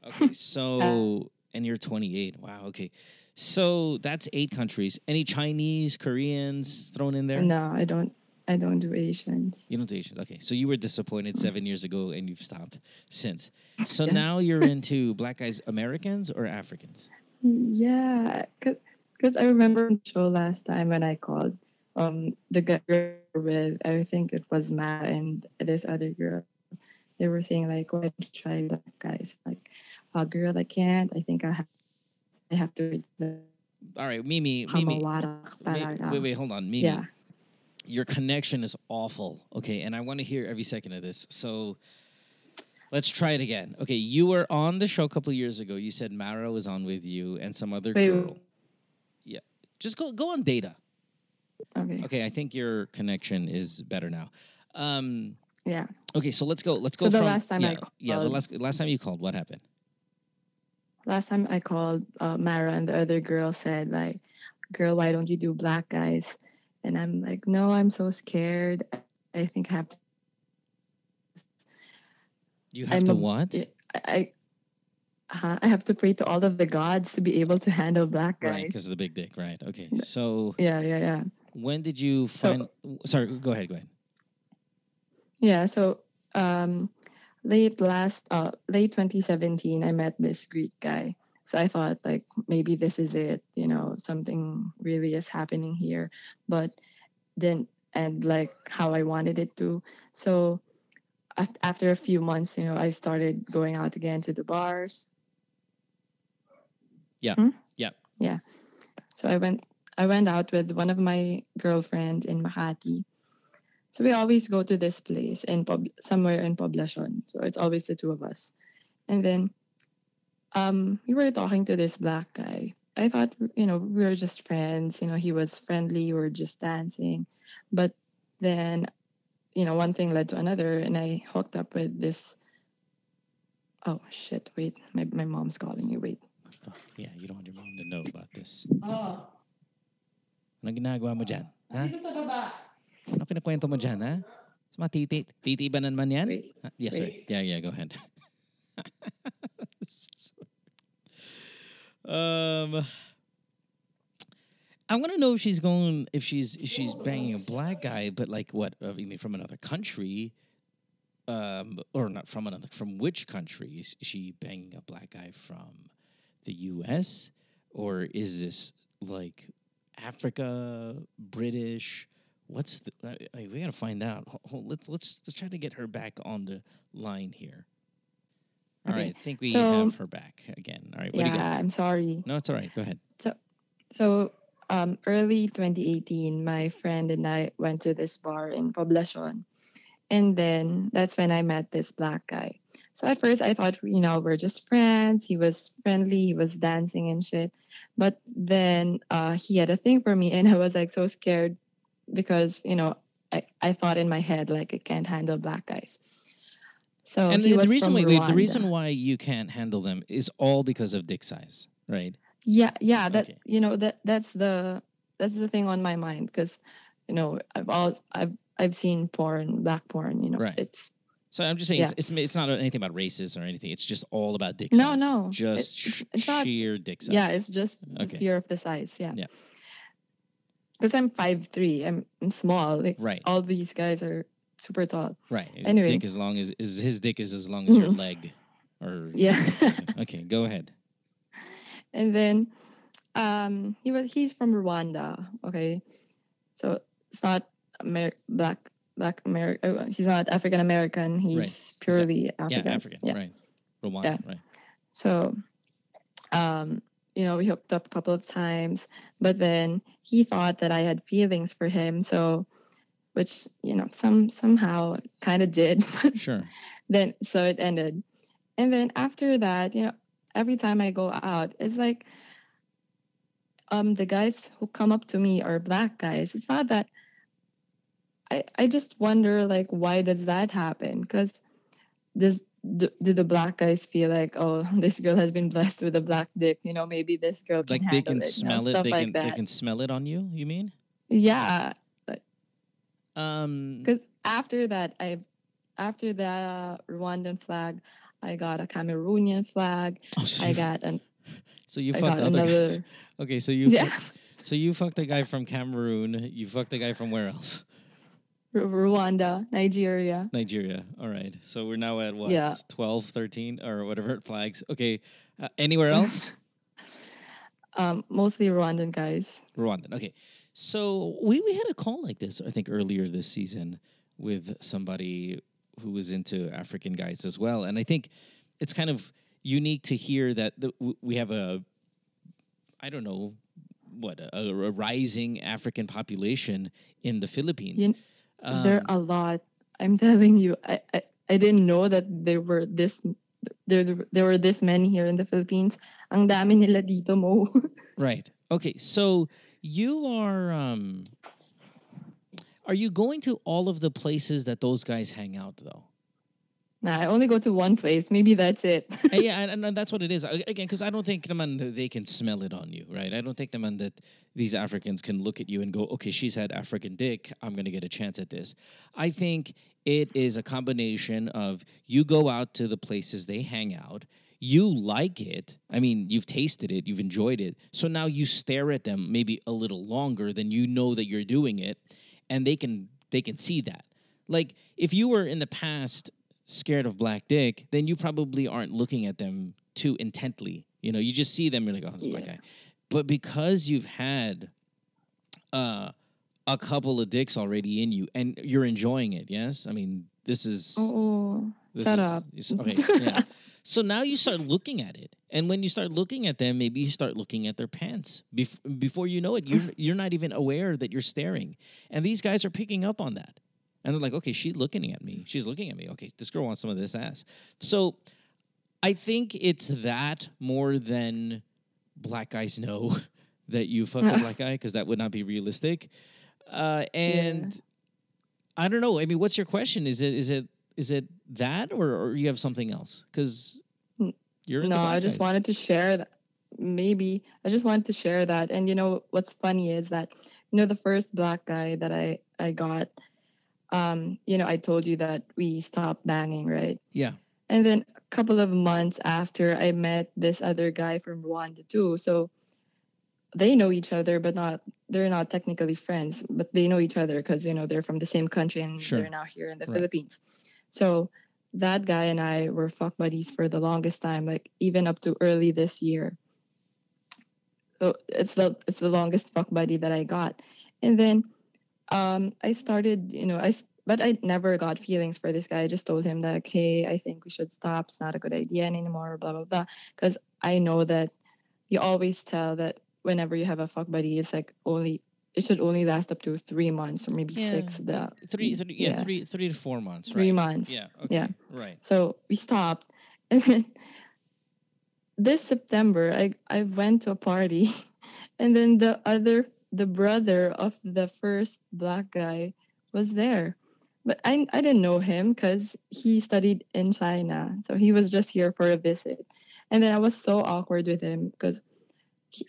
Okay, so and you're 28. Wow. Okay, so that's eight countries. Any Chinese, Koreans thrown in there? no, I don't. I don't do Asians. You don't do Asians. Okay, so you were disappointed seven years ago, and you've stopped since. So Yeah. now you're into black guys, Americans or Africans? Yeah, because I remember the show last time when I called. Um, the guy with I think it was Matt and this other girl. They were saying like, "Why you try black guys?" Like, "Oh, girl, I can't. I think I have. I have to." All right, Mimi. Mimi. Mi- Wait, wait, hold on, Mimi. Yeah. Your connection is awful. Okay, and I want to hear every second of this. So let's try it again. Okay, you were on the show a couple of years ago. You said Mara was on with you and some other Wait, girl. Yeah, just go go on data. Okay. Okay, I think your connection is better now. Um, Yeah. okay, so let's go. Let's go So the from last time I yeah, yeah. The last last time you called, what happened? Last time I called uh, Mara and the other girl said like, "Girl, why don't you do black guys?" And I'm like, "No, I'm so scared. I think I have to." You have I'm to a- what? I I, uh, I have to pray to all of the gods to be able to handle black guys. Right, because of the big dick. Right. Okay. So Yeah, yeah, yeah, when did you find? sorry, go ahead. Go ahead. yeah. So, um, late last, uh, late 2017, I met this Greek guy. So I thought like maybe this is it. You know, something really is happening here, but then and like how I wanted it to. So after a few months, you know, I started going out again to the bars. Yeah. Hmm? Yeah. Yeah. So I went I went out with one of my girlfriends in Makati. So we always go to this place in Pob- somewhere in Poblacion. So it's always the two of us. And then um we were talking to this black guy. I thought you know, we were just friends, you know, he was friendly, we were just dancing. But then you know, one thing led to another and I hooked up with this Oh shit, wait. My my mom's calling you. Wait. Fuck. Yeah, you don't want your mom to know about this. Oh. Ano ginagawa mo dyan? Ha? Dito sa baba. Ano kinakwento mo dyan, ha? Sa mga titi, titi ba naman yan? Wait. Ah, yes, sir. Yeah, yeah, go ahead. um, I want to know if she's going, if she's if she's banging a black guy, but like what? You mean from another country? Um, or not from another? From which country is she banging a black guy from? The U.S. or is this like Africa, British? What's the? I, I- we gotta find out. Let's let's let's try to get her back on the line here. All Okay, right, I think we so- have her back again. All right, what do you Yeah, got? I'm sorry. No, it's all right. Go ahead. So, um, early 2018, my friend and I went to this bar in Poblacion. And then that's when I met this black guy. So at first I thought, you know, we're just friends. He was friendly, he was dancing and shit. But then uh, he had a thing for me and I was like so scared because, you know, I, I thought in my head like I can't handle black guys. So and he the, the reason wait, the reason why you can't handle them is all because of dick size, right? Yeah, yeah, that Okay. you know that that's the that's the thing on my mind because you know I've all I've I've seen porn, black porn. You know, Right. it's So I'm just saying Yeah. it's, it's it's not anything about races or anything. It's just all about dick size. no, no, just it's- it's not- sheer dick size. yeah, it's just Okay. fear of the size. Yeah, Yeah. Because I'm five three, I'm I'm small. Like right, all these guys are super tall. right. His anyway. dick as long as is his dick is as long as your leg, or Yeah. okay, go ahead. and then um he was he's from Rwanda. Okay, so it's not Amer- black black American. He's not African American. He's Right. He's a- purely African. Yeah, African. Right. Rwanda. Yeah. Right. So, um, you know, we hooked up a couple of times, but then he thought that I had feelings for him. So, which you know, some somehow kind of did. Sure. then so it ended, and then after that, you know, every time I go out, it's like, um, the guys who come up to me are black guys. It's not that. I I just wonder like why does that happen? Because does do, do the black guys feel like oh this girl has been blessed with a black dick you know maybe this girl can Like they can it, you know, smell it. They like can that they can smell it on you. You mean? yeah Um. because after that I after the Rwandan flag I got a Cameroonian flag oh, so I got an So you I fucked other guys. Okay, so you yeah so you fucked the guy from Cameroon. You fucked the guy from where else? R- Rwanda Nigeria Nigeria. All right. So we're now at what? Yeah. 12, 13 or whatever flags. Okay. Uh, anywhere else? um mostly Rwandan guys Rwandan. Okay. So we, we had a call like this, I think, earlier this season with somebody who was into African guys as well. And I think it's kind of unique to hear that the, we have a, I don't know, what, a, a rising African population in the Philippines. You- there Um, are a lot I'm telling you I, I I didn't know that there were this there there were this many here in the Philippines ang dami nila dito mo Right. Okay. So you are um are you going to all of the places that those guys hang out though? Nah, I only go to one place. Maybe that's it. Uh, yeah, and, and that's what it is. Again, because I don't think naman they can smell it on you, right? I don't think naman that these Africans can look at you and go, okay, she's had African dick. I'm gonna get a chance at this. I think it is a combination of you go out to the places they hang out. You like it. I mean, you've tasted it, you've enjoyed it. So now you stare at them maybe a little longer than you know that you're doing it, and they can they can see that. Like if you were in the past scared of black dick, then you probably aren't looking at them too intently. You know, you just see them, you're like, oh, it's a black Yeah. guy. But because you've had uh, a couple of dicks already in you and you're enjoying it, yes? I mean, this is oh, this shut is, up. is- okay, yeah. So now you start looking at it, and when you start looking at them, maybe you start looking at their pants. Bef- before you know it, you're you're not even aware that you're staring, and these guys are picking up on that, and they're like, "Okay, she's looking at me. She's looking at me. Okay, this girl wants some of this ass." So, I think it's that more than black guys know that you fucked a black guy because that would not be realistic. Uh, and I don't know. I mean, what's your question? Is it is it is it that or, or you have something else? Because you're no, I just guys. wanted to share that. Maybe I just wanted to share that. And you know what's funny is that you know the first black guy that I I got. Um, you know, I told you that we stopped banging, right? Yeah. And then a couple of months after, I met this other guy from Rwanda too. So they know each other, but not they're not technically friends, but they know each other because you know they're from the same country and Sure. they're now here in the Right. Philippines. So that guy and I were fuck buddies for the longest time, like even up to early this year. So it's the it's the longest fuck buddy that I got, and then um I started, you know, I but I never got feelings for this guy. I just told him that, okay, I think we should stop. It's not a good idea anymore. Blah blah blah. Because I know that you always tell that whenever you have a fuck buddy, it's like only it should only last up to three months or maybe Yeah, six. The Three, three, yeah, yeah. three, three to four months. three right. months. Yeah. Okay. Yeah. Right. So we stopped, and then this September, I I went to a party, and then the other the brother of the first black guy was there, but I I didn't know him because he studied in China, so he was just here for a visit, and then I was so awkward with him because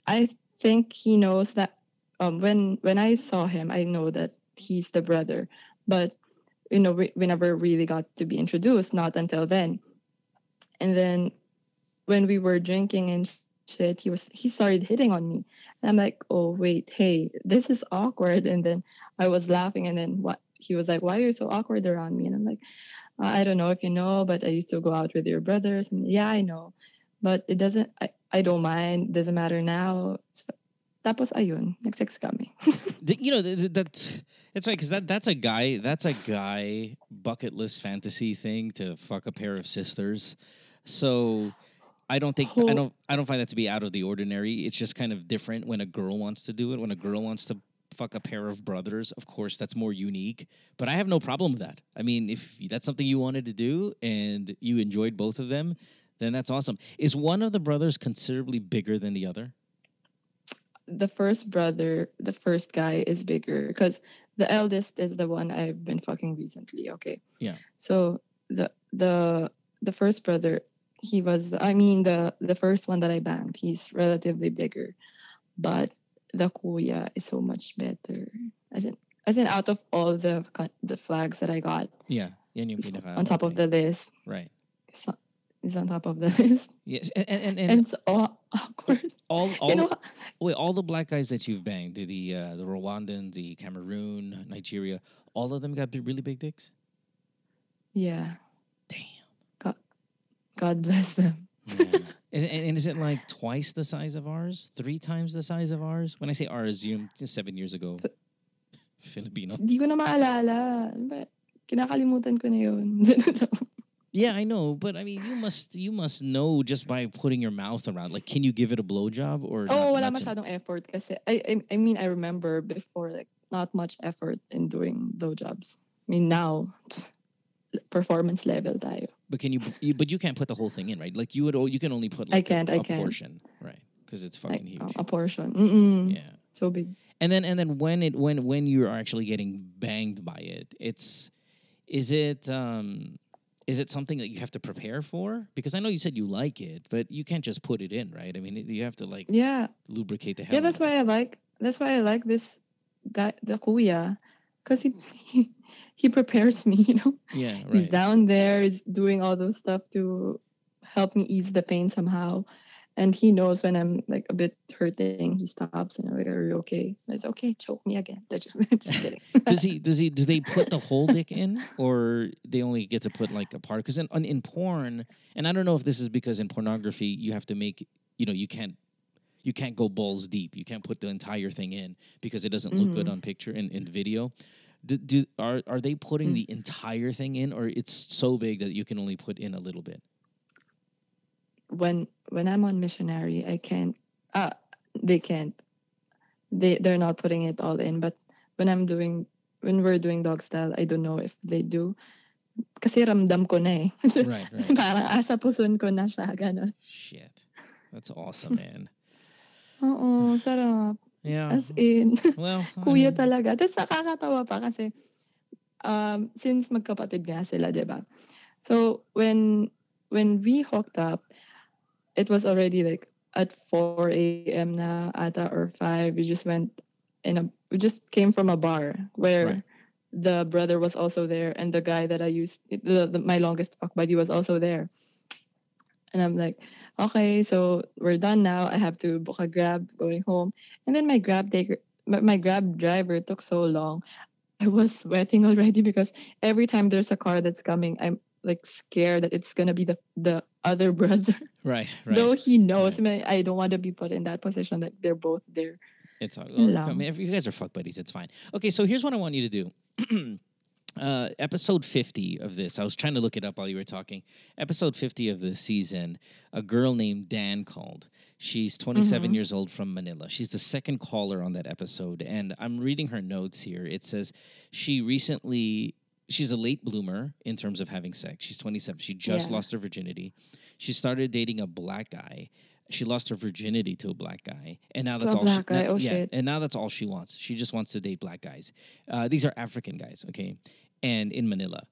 I think he knows that um when when I saw him, I know that he's the brother, but you know we, we never really got to be introduced not until then. And then when we were drinking and shit. He was he started hitting on me. And i'm like oh wait hey this is awkward. And then i was laughing. And then what he was like why are you so awkward around me? And i'm like "Uh, i don't know if you know but i used to go out with your brothers. And yeah i know. But it doesn't i, I don't mind. Doesn't matter now. Tapos ayun, nag-sex kami. You know th- th- that's it's right because that that's a guy that's a guy bucket list fantasy thing to fuck a pair of sisters. So I don't think I don't I don't find that to be out of the ordinary. It's just kind of different when a girl wants to do it. When a girl wants to fuck a pair of brothers, of course that's more unique. But I have no problem with that. I mean, if that's something you wanted to do and you enjoyed both of them, then that's awesome. Is one of the brothers considerably bigger than the other? the first brother, the first guy is bigger because the eldest is the one I've been fucking recently. Okay. Yeah. So the the the first brother, he was i mean the the first one that I banged. He's relatively bigger, but the kuya is so much better. As in, as in out of all the the flags that I got, Yeah. Yan yung pinaka- on top of the list. right. He's on, on top of the list, Yes, and and and, and, it's all awkward. all all you know, wait, all the black guys that you've banged, the the, uh, the Rwandan, the Cameroon, Nigeria, all of them got really big dicks. yeah. Damn. God, God bless them. Yeah. and, and and is it like twice the size of ours? Three times the size of ours? When I say ours, you seven years ago, Filipino. Hindi ko na maalala. Ano? Kinakalimutan ko na yun. Yeah, I know, but I mean, you must you must know just by putting your mouth around. Like, can you give it a blowjob or? oh, not, wala not so- masyadong effort kasi. I, I, I mean, I remember before, like, not much effort in doing blowjobs. I mean, now, performance level tayo. But can you, you? But you can't put the whole thing in, right? Like you would. You can only put Like I can't, a, I a can't. portion, right? Because it's fucking huge. uh, a portion. Mm-mm. Yeah. So big. And then and then when it when when you are actually getting banged by it, it's is it um is it something that you have to prepare for? Because I know you said you like it, but you can't just put it in, right? I mean, you have to like Yeah. lubricate the hell. Yeah, that's why I like, that's why I like this guy, the kuya. Because he, he, he prepares me, you know? Yeah, He's down there, he's doing all those stuff to help me ease the pain somehow. And he knows when I'm like a bit hurting, he stops and I'm like, Are you okay? I said, Okay, choke me again. Just, just kidding. Does he? Does he? Do they put the whole dick in, or they only get to put like a part? Because in, in in porn, and I don't know if this is because in pornography you have to make, you know, you can't you can't go balls deep. You can't put the entire thing in because it doesn't look good Mhm. on picture and in video. Do, do are are they putting Mm. the entire thing in, or it's so big that you can only put in a little bit? when when I'm on missionary, I can't uh they can't. They they're not putting it all in. But when I'm doing when we're doing dog style, I don't know if they do. Kasi ramdam ko na eh. Right, right. Parang asa puson ko na siya, ganun. Shit, that's awesome, man. Oo, sarap. Yeah. As in, Well, kuya mean, talaga. Tapos nakakatawa pa kasi um, since magkapatid nga sila, di ba? So, when when we hooked up, it was already like at 4 a.m. na ata or 5. We just went in a, we just came from a bar where Right. the brother was also there and the guy that I used, the, the, my longest fuck buddy was also there. And I'm like, okay, so we're done now. I have to book a grab going home. And then my grab taker, my, grab driver took so long. I was sweating already because every time there's a car that's coming, I'm like scared that it's gonna be the the other brother. right, right. Though he knows, I, mean, I don't want to be put in that position that they're both there. It's all. Yun oh, I mean, if you guys are fuck buddies, it's fine. Okay, so here's what I want you to do. uh, episode 50 of this, I was trying to look it up while you were talking. Episode 50 of the season, a girl named Dan called. She's 27 Mhm. years old from Manila. She's the second caller on that episode. And I'm reading her notes here. It says she recently, she's a late bloomer in terms of having sex. She's 27. She just Yeah. lost her virginity. She started dating a black guy. She lost her virginity to a black guy, and now that's all. she, now- Oh, yeah, shit. and now that's all she wants. She just wants to date black guys. Uh, these are African guys, okay, and in Manila,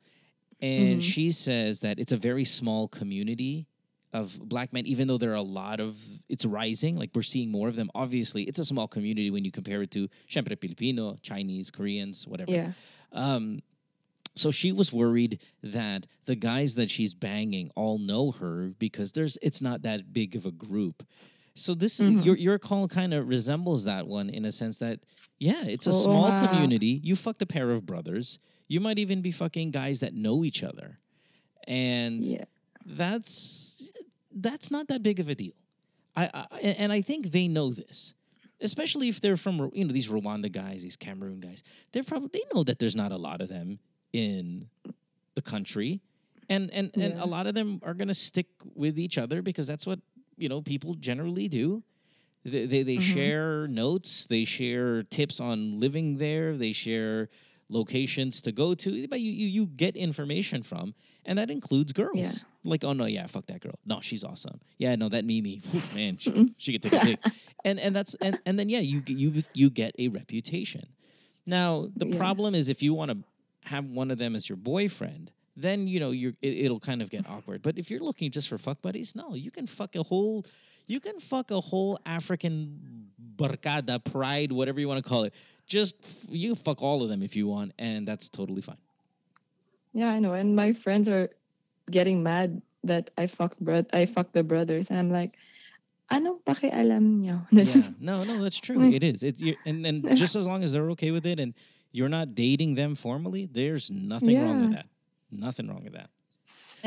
and Mhm. she says that it's a very small community of black men, even though there are a lot of. It's rising, like we're seeing more of them. Obviously, it's a small community when you compare it to, syempre, Filipino, Chinese, Koreans, whatever. Yeah. Um, so she was worried that the guys that she's banging all know her because there's it's not that big of a group. So this Mhm. your your call kind of resembles that one in a sense that yeah, it's a Oo small nga. community. You fucked a pair of brothers. You might even be fucking guys that know each other. And Yeah. that's that's not that big of a deal. I, I and I think they know this. especially if they're from you know these Rwanda guys, these Cameroon guys. They're probably they know that there's not a lot of them in the country, and and and Yeah. a lot of them are gonna stick with each other because that's what you know people generally do. They they, they Mhm. share notes, they share tips on living there, they share locations to go to. But you you, you get information from, and that includes girls. Yeah. Like, oh no, yeah, fuck that girl. No, she's awesome. Yeah, no, that Mimi, whew, man, she, Mm-mm. she could take a dick. and and that's and, and then yeah, you get- you you get a reputation. Now the Yeah. problem is if you want to have one of them as your boyfriend, then you know you're it, it'll kind of get awkward. But if you're looking just for fuck buddies, no, you can fuck a whole you can fuck a whole African barkada, pride, whatever you want to call it. Just you fuck all of them if you want, and that's totally fine. Yeah, I know. And my friends are getting mad that I fucked bro- I fucked the brothers, and I'm like, anong pakialam niyo? yeah, no, no, that's true. Mm. It is. It and and just as long as they're okay with it, and you're not dating them formally, there's nothing wrong with that. Nothing wrong with that.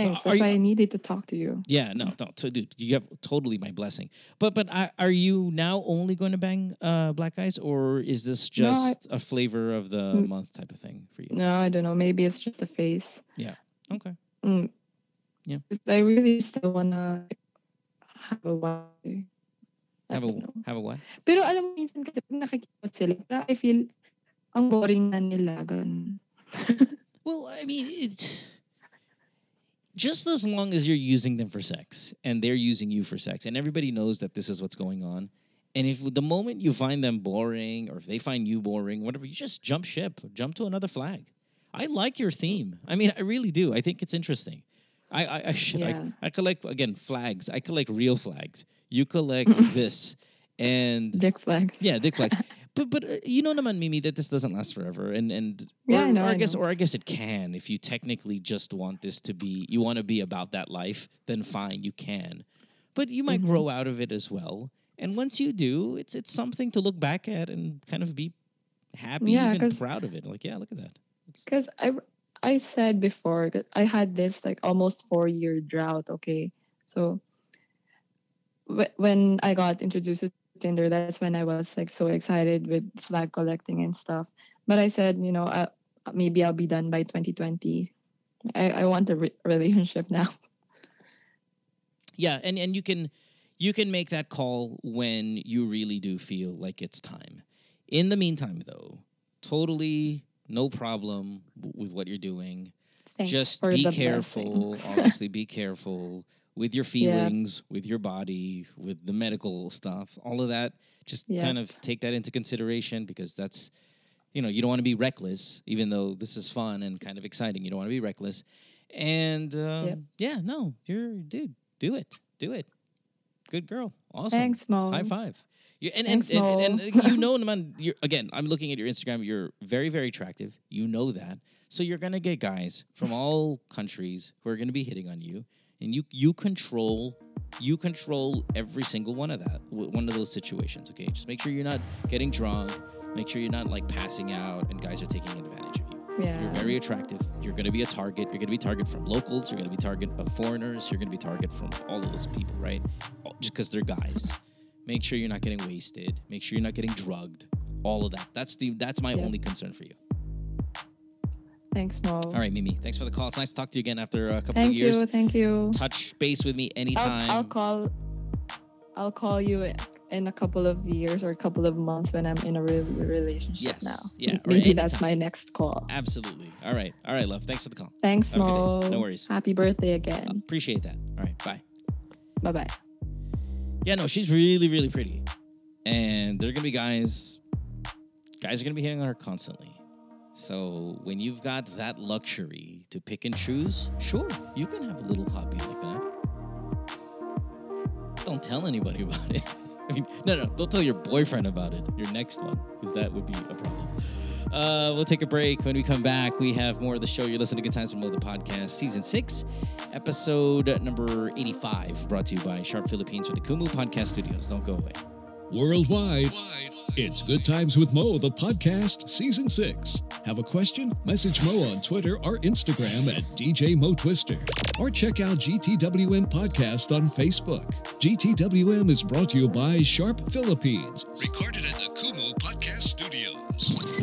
Thanks. That's you- why I needed to talk to you. Yeah, no, no, so, dude, you have totally my blessing. But but I, are you now only going to bang uh, black guys, or is this No, I- just a flavor of the Mm. month type of thing for you? No, I don't know. Maybe it's just a face. Yeah. Okay. Mm. Yeah. I really still wanna have a wife. Have a have a what? Pero alam mo, minsan kasi pag nakikita sila, I feel ang boring na nila. ganun. Well, I mean, it, just as long as you're using them for sex and they're using you for sex, and everybody knows that this is what's going on. And if the moment you find them boring, or if they find you boring, whatever, you just jump ship, jump to another flag. I like your theme. I mean, I really do. I think it's interesting. I I I, shit, Yeah. I, I collect again flags. I collect real flags. You collect this, and Dick flag. yeah, dick flags. But but uh, you know naman Mimi that this doesn't last forever and and Yeah, or, I know, or I I guess know. or I guess it can if you technically just want this to be you want to be about that life then fine you can. But you might Mm-hmm. grow out of it as well. And once you do, it's it's something to look back at and kind of be happy Yeah, 'cause- proud of it. Like yeah, look at that. Because I, I said before I had this like almost four year drought. Okay, so when I got introduced to Tinder, that's when I was like so excited with flag collecting and stuff. But I said, you know, uh, maybe I'll be done by 2020. I, I want a re- relationship now. Yeah, and and you can you can make that call when you really do feel like it's time. In the meantime, though, totally no problem with what you're doing. Thanks Just be careful. obviously, be careful with your Yeah. feelings, with your body, with the medical stuff. All of that. Just Yeah. kind of take that into consideration because that's you know you don't want to be reckless, even though this is fun and kind of exciting. You don't want to be reckless. And um, yeah, no, you're dude. Do it. Do it. Good girl. Awesome. Thanks, Mo. High five. You, and, Thanks, and, and, Mo. and you know, you're, again, I'm looking at your Instagram. You're very, very attractive. You know that. So you're going to get guys from all countries who are going to be hitting on you. And you you control you control every single one of that one of those situations okay just make sure you're not getting drunk make sure you're not like passing out and guys are taking advantage of you Yeah. you're very attractive. You're going to be a target. You're going to be target from locals. You're going to be target of foreigners. You're going to be target from all of those people, right? Just because they're guys. Make sure you're not getting wasted. Make sure you're not getting drugged. All of that. That's the that's my Yeah. only concern for you. Thanks, Mo. All right, Mimi. Thanks for the call. It's nice to talk to you again after a couple Thank of years. Thank you. Thank you. Touch base with me anytime. I'll, I'll call. I'll call you in a couple of years or a couple of months when I'm in a real relationship Yes. now. Yeah, Maybe that's my next call. Absolutely. All right. All right, love. Thanks for the call. Thanks, Have Mo. No worries. Happy birthday again. Appreciate that. All right. Bye. Bye bye. Yeah, no, she's really, really pretty. And there are gonna be guys, guys are gonna be hitting on her constantly. So when you've got that luxury to pick and choose, sure, you can have a little hobby like that. Don't tell anybody about it. I mean, no, no, don't tell your boyfriend about it. Your next one, because that would be a problem. Uh, we'll take a break. When we come back, we have more of the show. You're listening to Good Times from the podcast, season six, episode number 85, brought to you by Sharp Philippines with the Kumu Podcast Studios. Don't go away. Worldwide, it's Good Times with Mo, the podcast, season six. Have a question? Message Mo on Twitter or Instagram at DJ Mo Twister. Or check out GTWM Podcast on Facebook. GTWM is brought to you by Sharp Philippines, recorded at the Kumu Podcast Studios.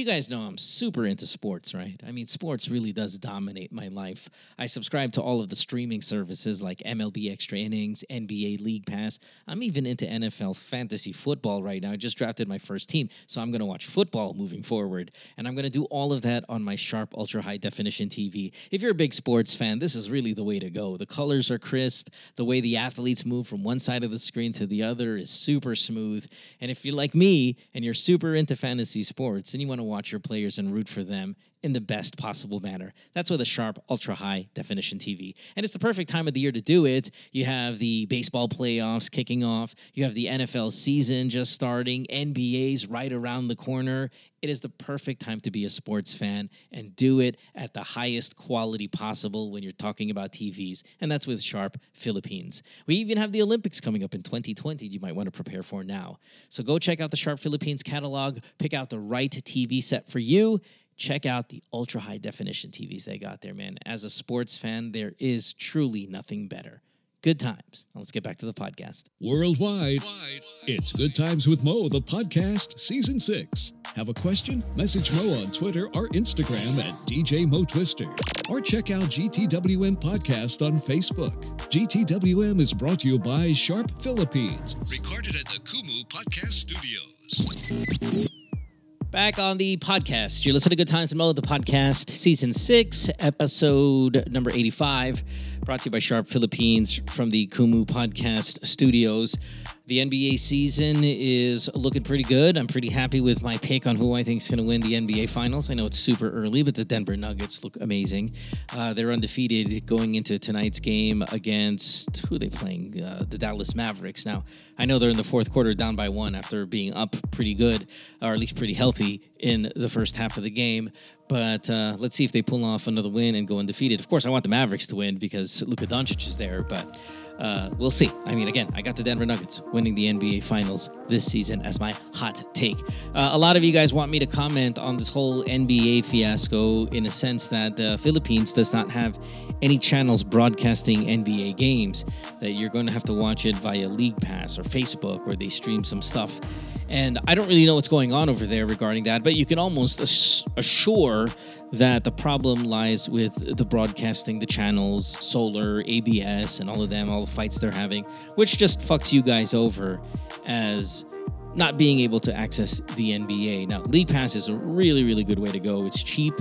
You guys know I'm super into sports, right? I mean, sports really does dominate my life. I subscribe to all of the streaming services like MLB Extra Innings, NBA League Pass. I'm even into NFL fantasy football right now. I just drafted my first team, so I'm going to watch football moving forward. And I'm going to do all of that on my Sharp Ultra High Definition TV. If you're a big sports fan, this is really the way to go. The colors are crisp, the way the athletes move from one side of the screen to the other is super smooth. And if you're like me and you're super into fantasy sports and you want to watch your players and root for them in the best possible manner. That's with a sharp, ultra high definition TV. And it's the perfect time of the year to do it. You have the baseball playoffs kicking off, you have the NFL season just starting, NBA's right around the corner. It is the perfect time to be a sports fan and do it at the highest quality possible when you're talking about TVs. And that's with Sharp Philippines. We even have the Olympics coming up in 2020 you might want to prepare for now. So go check out the Sharp Philippines catalog, pick out the right TV set for you check out the ultra high definition TVs they got there, man. As a sports fan, there is truly nothing better. Good times. Now let's get back to the podcast. Worldwide, it's Good Times with Mo, the podcast, season six. Have a question? Message Mo on Twitter or Instagram at DJ Mo Twister. Or check out GTWM Podcast on Facebook. GTWM is brought to you by Sharp Philippines, recorded at the Kumu Podcast Studios. Back on the podcast. You're listening to Good Times and Mo, the podcast, season six, episode number 85, brought to you by Sharp Philippines from the Kumu Podcast Studios. The NBA season is looking pretty good. I'm pretty happy with my pick on who I think is going to win the NBA Finals. I know it's super early, but the Denver Nuggets look amazing. Uh, they're undefeated going into tonight's game against who they playing? Uh, the Dallas Mavericks. Now, I know they're in the fourth quarter down by one after being up pretty good, or at least pretty healthy in the first half of the game. But uh, let's see if they pull off another win and go undefeated. Of course, I want the Mavericks to win because Luka Doncic is there, but uh, we'll see. I mean, again, I got the Denver Nuggets winning the NBA Finals this season as my hot take. Uh, a lot of you guys want me to comment on this whole NBA fiasco in a sense that the Philippines does not have any channels broadcasting NBA games, that you're going to have to watch it via League Pass or Facebook where they stream some stuff. And I don't really know what's going on over there regarding that, but you can almost assure that the problem lies with the broadcasting, the channels, Solar, ABS, and all of them, all the fights they're having, which just fucks you guys over as not being able to access the NBA. Now, League Pass is a really, really good way to go. It's cheap.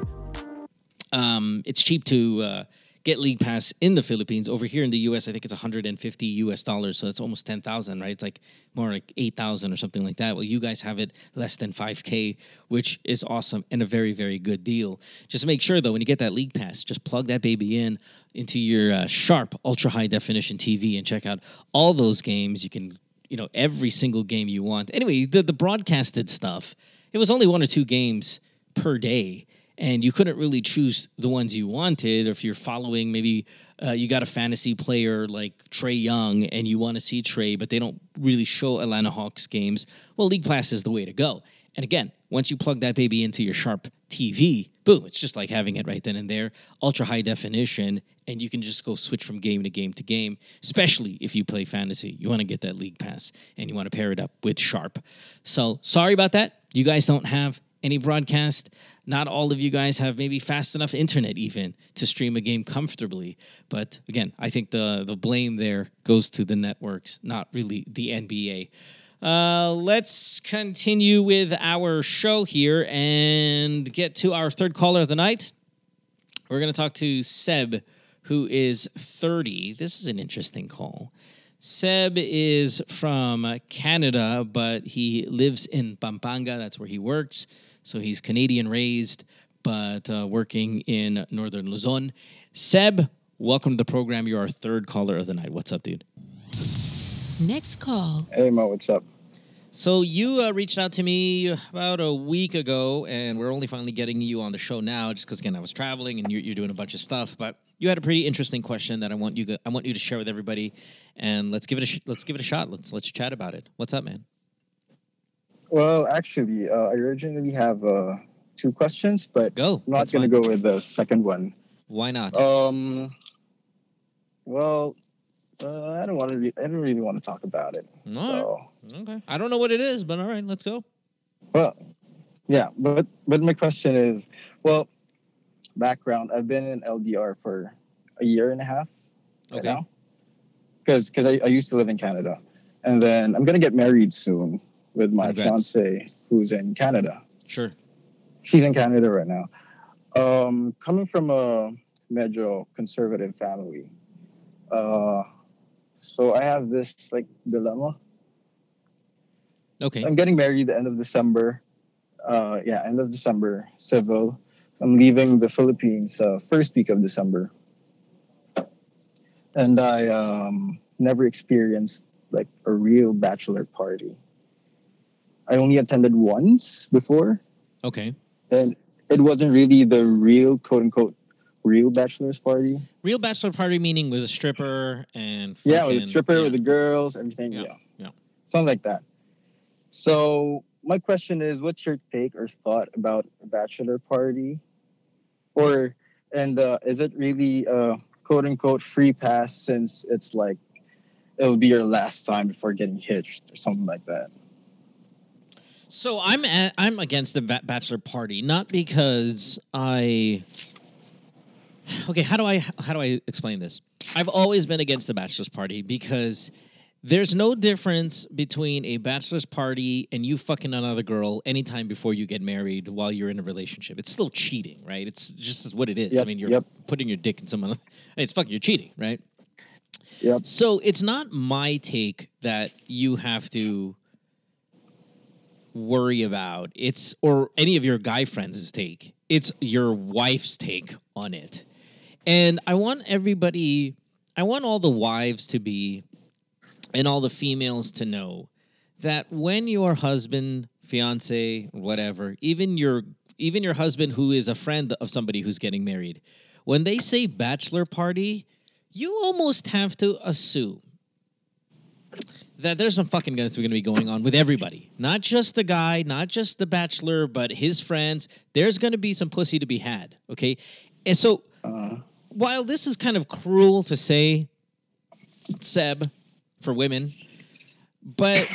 Um, it's cheap to uh, get League Pass in the Philippines. Over here in the US, I think it's 150 US dollars, so that's almost 10,000, right? It's like more like 8,000 or something like that. Well, you guys have it less than 5K, which is awesome and a very, very good deal. Just make sure, though, when you get that League Pass, just plug that baby in into your uh, sharp, ultra high definition TV and check out all those games. You can, you know, every single game you want. Anyway, the, the broadcasted stuff, it was only one or two games per day and you couldn't really choose the ones you wanted. Or if you're following, maybe uh, you got a fantasy player like Trae Young and you want to see Trae, but they don't really show Atlanta Hawks games. Well, League Pass is the way to go. And again, once you plug that baby into your Sharp TV, boom, it's just like having it right then and there, ultra high definition, and you can just go switch from game to game to game, especially if you play fantasy. You want to get that League Pass and you want to pair it up with Sharp. So sorry about that. You guys don't have any broadcast. Not all of you guys have maybe fast enough internet even to stream a game comfortably. But again, I think the the blame there goes to the networks, not really the NBA. Uh, let's continue with our show here and get to our third caller of the night. We're going to talk to Seb, who is 30. This is an interesting call. Seb is from Canada, but he lives in Pampanga. That's where he works. So he's Canadian raised, but uh, working in northern Luzon. Seb, welcome to the program. You're our third caller of the night. What's up, dude? Next call. Hey Mo, what's up? So you uh, reached out to me about a week ago, and we're only finally getting you on the show now, just because again I was traveling and you're, you're doing a bunch of stuff. But you had a pretty interesting question that I want you go- I want you to share with everybody, and let's give it a sh- let's give it a shot. Let's let's chat about it. What's up, man? Well, actually, uh, I originally have uh, two questions, but Go. I'm not going to go with the second one. Why not? Um, well, uh, I don't want to. Re- I don't really want to talk about it. All so, right. Okay. I don't know what it is, but all right, let's go. well, yeah, but but my question is, well, background. I've been in LDR for a year and a half. right Okay. now. Because because I, I used to live in Canada, and then I'm gonna get married soon with my Congrats. fiance who's in Canada. Sure. she's in Canada right now. Um, coming from a medyo conservative family, uh, so I have this like dilemma. Okay. I'm getting married the end of December. Uh, yeah, end of December, civil. I'm leaving the Philippines uh, first week of December, and I um, never experienced like a real bachelor party. I only attended once before, Okay. and it wasn't really the real quote unquote real bachelor's party. Real bachelor party meaning with a stripper and yeah, with a stripper, yeah. with the girls, everything. Yeah, Yeah. yeah. Something like that. So my question is what's your take or thought about a bachelor party? Or and uh, is it really a quote unquote free pass since it's like it'll be your last time before getting hitched or something like that? So I'm a I'm against the ba- bachelor party, not because I. Okay, how do I how do I explain this? I've always been against the bachelor's party because there's no difference between a bachelor's party and you fucking another girl anytime before you get married while you're in a relationship. It's still cheating, right? It's just what it is. I mean, you're yep. putting your dick in someone. It's fucking you're cheating, right? Yep. So it's not my take that you have to worry about. It's or any of your guy friends' take. It's your wife's take on it. And I want everybody I want all the wives to be and all the females to know that when your husband, fiance, whatever, even your even your husband who is a friend of somebody who's getting married, when they say bachelor party, you almost have to assume that there's some fucking guns that are going to be going on with everybody. Not just the guy, not just the bachelor, but his friends. There's going to be some pussy to be had. Okay. And so uh-huh. while this is kind of cruel to say, Seb, for women, but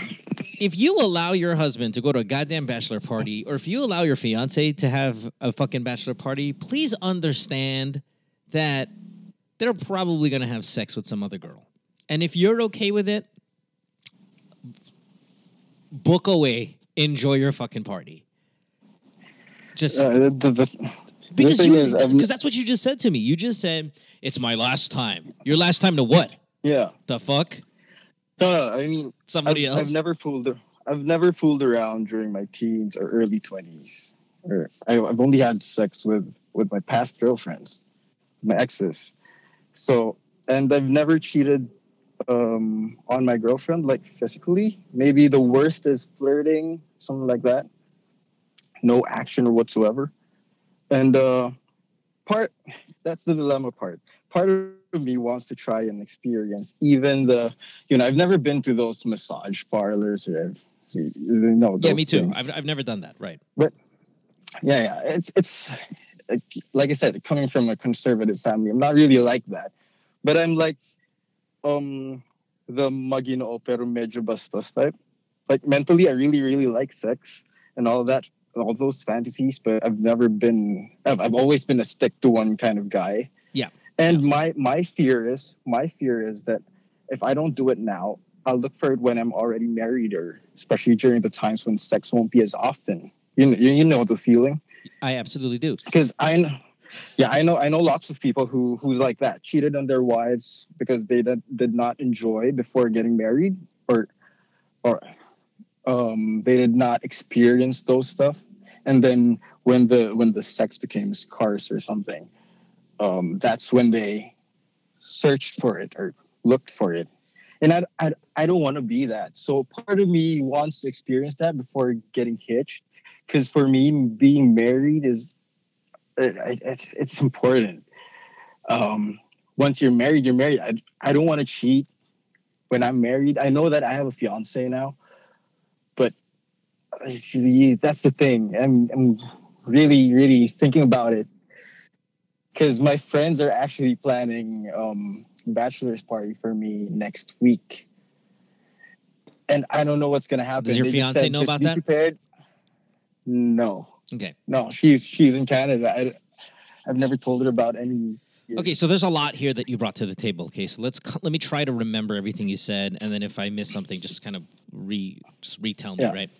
if you allow your husband to go to a goddamn bachelor party, or if you allow your fiance to have a fucking bachelor party, please understand that they're probably going to have sex with some other girl. And if you're okay with it, book away. Enjoy your fucking party. Just Uh, the, the, the, because because that's what you just said to me. You just said it's my last time. Your last time to what? yeah. The fuck? No, no, I mean Somebody I've, else? I've never fooled. I've never fooled around during my teens or early twenties. Or I, I've only had sex with with my past girlfriends, my exes. So, and I've never cheated um, on my girlfriend, like physically. Maybe the worst is flirting, something like that. No action whatsoever. And uh, part that's the dilemma part. Part of me wants to try and experience even the, you know, I've never been to those massage parlors or, you know, Yeah, me too. things. I've, I've never done that. Right. but yeah, yeah. It's it's like, like I said, coming from a conservative family, I'm not really like that. But I'm like um the maginoo pero medyo bastos type. Like mentally I really, really like sex and all that all those fantasies, but I've never been I've, I've always been a stick to one kind of guy. Yeah. And my my fear is my fear is that if I don't do it now, I'll look for it when I'm already married or especially during the times when sex won't be as often. You know, you know the feeling I absolutely do. because I know, yeah, I know, I know lots of people who who's like that, cheated on their wives because they did, did not enjoy before getting married, or or um, they did not experience those stuff, and then when the when the sex became scarce or something, um, that's when they searched for it or looked for it. And I, I, I don't want to be that. So part of me wants to experience that before getting hitched because for me being married is it, it- it's it's important um once you're married, you're married. I, I don't want to cheat when I'm married. I know that I have a fiance now, but uh, that's the thing. I'm, I'm really, really thinking about it because my friends are actually planning um bachelor's party for me next week. And I don't know what's gonna happen. Does your They fiance said, know about that?" Prepared. No, Okay. no, she's she's in Canada. I, I've never told her about any. Okay, so there's a lot here that you brought to the table. Okay, so let's let me try to remember everything you said, and then if I miss something, just kind of re just retell me, Yeah. right?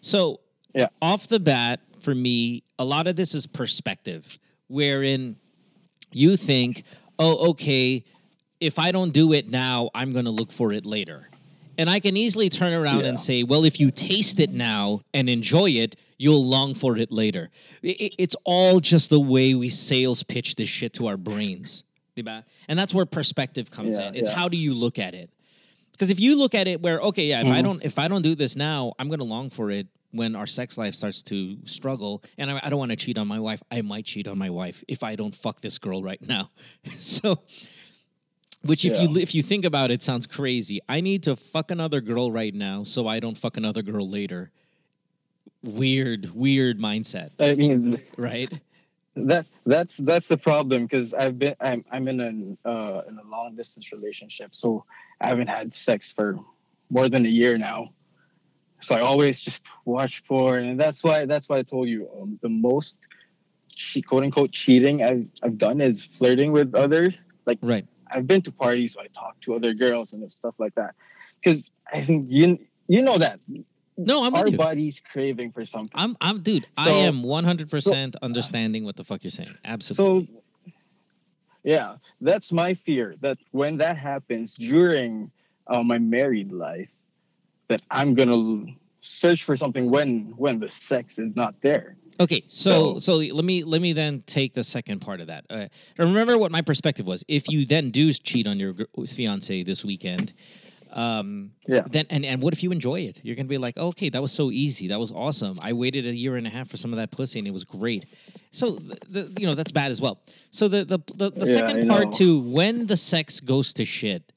So, Yeah. off the bat, for me, a lot of this is perspective, wherein you think, oh, okay, if I don't do it now, I'm going to look for it later. And I can easily turn around Yeah. and say, well, if you taste it now and enjoy it, you'll long for it later. I- I- it's all just the way we sales pitch this shit to our brains. And that's where perspective comes Yeah, in. It's yeah. how do you look at it? Because if you look at it where, okay, yeah, if I Mhm. don't if I don't do this now, I'm gonna long for it when our sex life starts to struggle and I, I don't want to cheat on my wife. I might cheat on my wife if I don't fuck this girl right now. so which if you if you think about it sounds crazy. I need to fuck another girl right now so I don't fuck another girl later. Weird, weird mindset, I mean, right? that's that's that's the problem because I've been I'm I'm in an uh, in a long distance relationship, so I haven't had sex for more than a year now. So I always just watch porn, and that's why that's why I told you um, the most che- quote unquote cheating I've I've done is flirting with others. Like Right. I've been to parties, so I talk to other girls and stuff like that. Because I think you you know that No, I'm our with you. body's craving for something. I'm I'm dude, I am 100% understanding what the fuck you're saying. Absolutely. So, yeah, that's my fear that when that happens during uh, my married life, that I'm gonna search for something when when the sex is not there. Okay, so So- so let me let me then take the second part of that. Uh, remember what my perspective was. If you then do cheat on your fiance this weekend, um, Yeah. then and and what if you enjoy it? You're gonna be like, okay, that was so easy, that was awesome. I waited a year and a half for some of that pussy, and it was great. So the, the you know that's bad as well. So the the the, the Yeah, second part to when the sex goes to shit,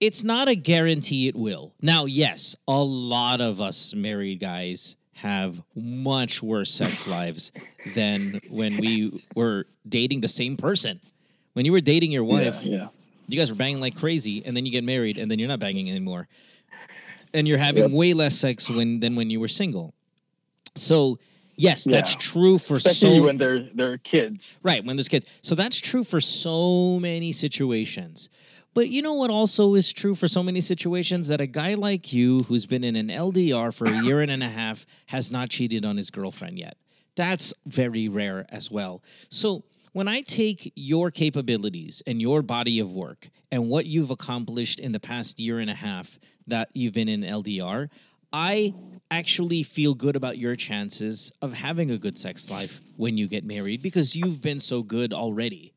it's not a guarantee it will. Now, yes, a lot of us married guys have much worse sex lives than when we were dating the same person. When you were dating your wife, yeah. You guys were banging like crazy, and then you get married, and then you're not banging anymore, and you're having Yep. way less sex when than when you were single. So, yes, that's true for Especially so when they're they're kids. Right, when there's kids. So that's true for so many situations. But you know what also is true for so many situations that a guy like you who's been in an LDR for a year and a half has not cheated on his girlfriend yet. That's very rare as well. So when I take your capabilities and your body of work and what you've accomplished in the past year and a half that you've been in LDR, I actually feel good about your chances of having a good sex life when you get married because you've been so good already.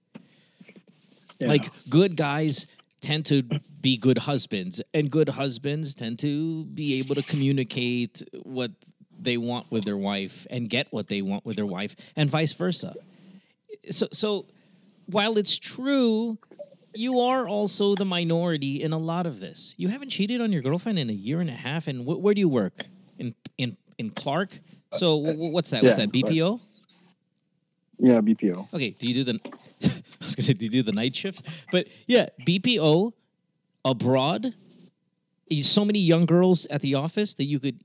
Like good guys tend to be good husbands, and good husbands tend to be able to communicate what they want with their wife and get what they want with their wife, and vice versa. So, so while it's true, you are also the minority in a lot of this. You haven't cheated on your girlfriend in a year and a half, and wh- where do you work? In in in Clark. So wh- what's that? What's that? BPO? Yeah, BPO. Okay, do you do the? I was gonna say, do you do the night shift? But yeah, BPO abroad. So many young girls at the office that you could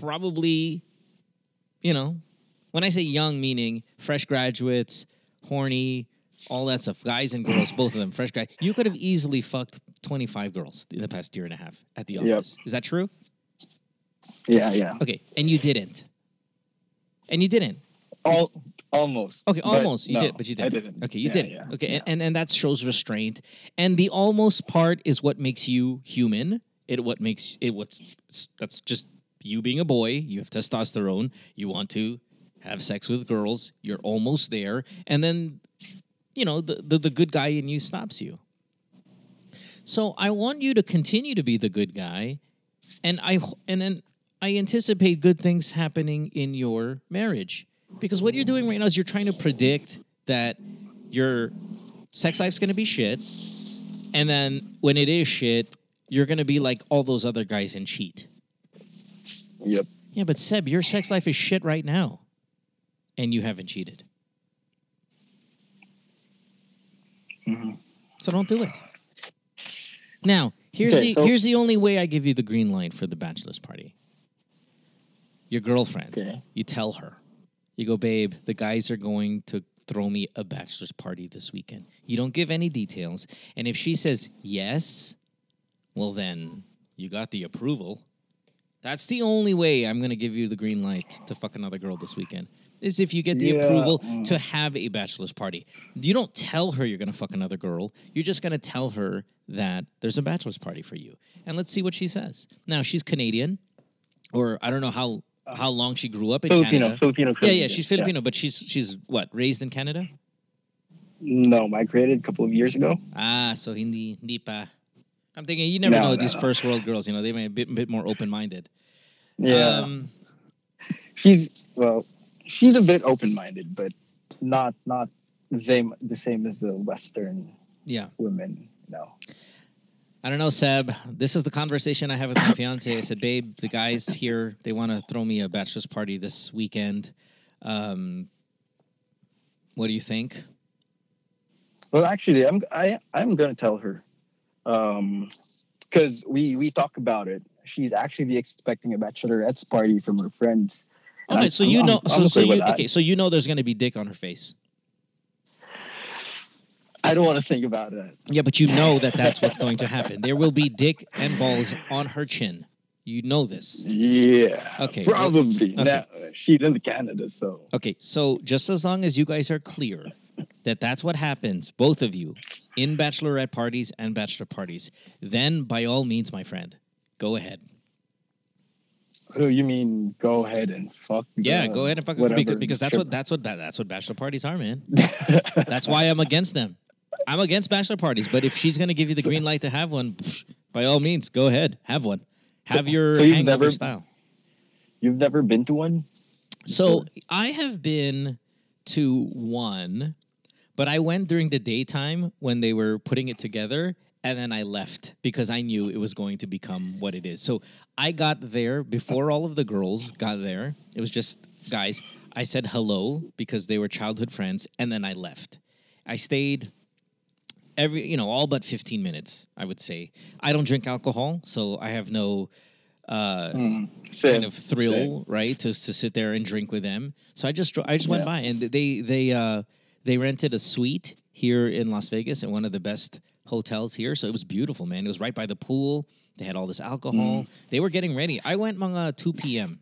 probably, you know, when I say young, meaning fresh graduates, horny, all that stuff, guys and girls, both of them, fresh guys. You could have easily fucked twenty five girls in the past year and a half at the Yep. office. Is that true? Yeah, yeah. Okay, and you didn't. And you didn't. All almost. Okay, almost. You no, did, but you didn't. didn't. Okay, you Yeah, didn't. yeah, okay, yeah. And, and and that shows restraint. And the almost part is what makes you human. It what makes it what's that's just you being a boy. You have testosterone. You want to have sex with girls. You're almost there, and then you know the the, the good guy in you stops you. So I want you to continue to be the good guy, and I and then I anticipate good things happening in your marriage because what you're doing right now is you're trying to predict that your sex life's gonna be shit, and then when it is shit, you're gonna be like all those other guys and cheat. Yep. Yeah, but Seb, your sex life is shit right now, and you haven't cheated. Mm-hmm. So don't do it. Now, here's Okay, the so- here's the only way I give you the green light for the bachelor's party. Your girlfriend. Okay. You tell her. You go, babe, the guys are going to throw me a bachelor's party this weekend. You don't give any details. And if she says yes, well then you got the approval. That's the only way I'm gonna give you the green light to fuck another girl this weekend. Is if you get the Yeah, approval mm. to have a bachelor's party. You don't tell her you're gonna fuck another girl. You're just gonna tell her that there's a bachelor's party for you. And let's see what she says. Now she's Canadian, or I don't know how how long she grew up in Filipino, Canada. Filipino. Yeah, yeah, she's Filipino, but she's she's what raised in Canada. No, migrated a couple of years ago. Ah, so hindi hindi pa. I'm thinking you never No, know no, these no. first world girls. You know they may be a bit, bit more open minded. Yeah. Um, she's well, she's a bit open-minded, but not not the same the same as the Western yeah. women. No. I don't know, Seb. This is the conversation I have with my fiance. I said, babe, the guys here they want to throw me a bachelor's party this weekend. Um, what do you think? Well, actually, I'm I I'm gonna tell her, um, because we we talk about it. She's actually expecting a bachelorette's party from her friends. Okay, so I'm- you I'm- know, I'm so, so okay you okay, so you know there's going to be dick on her face. I don't want to think about it. Yeah, but you know that that's what's going to happen. There will be dick and balls on her chin. You know this. Yeah. Okay. Probably. Okay. Now, she's in Canada, so Okay, so just as long as you guys are clear that that's what happens, both of you, in bachelorette parties and bachelor parties, then by all means, my friend, go ahead. So you mean go ahead and fuck? Yeah, go ahead and fuck whatever because, because that's what that's what that's what bachelor parties are, man. that's why I'm against them. I'm against bachelor parties, but if she's gonna give you the green light to have one, psh, by all means, go ahead, have one. Have your so you've hangover never- style. You've never been to one? So I have been to one, but I went during the daytime when they were putting it together, and then I left because I knew it was going to become what it is. So I got there before all of the girls got there. It was just guys. I said hello because they were childhood friends, and then I left. I stayed every you know all but 15 minutes i would say i don't drink alcohol so i have no uh Same, kind of thrill, same. right? To to sit there and drink with them. So I just I just went Yeah. by and they they uh they rented a suite here in Las Vegas at one of the best hotels here. So it was beautiful, man. It was right by the pool. They had all this alcohol. Mm. They were getting ready. I went mga uh, 2 p.m.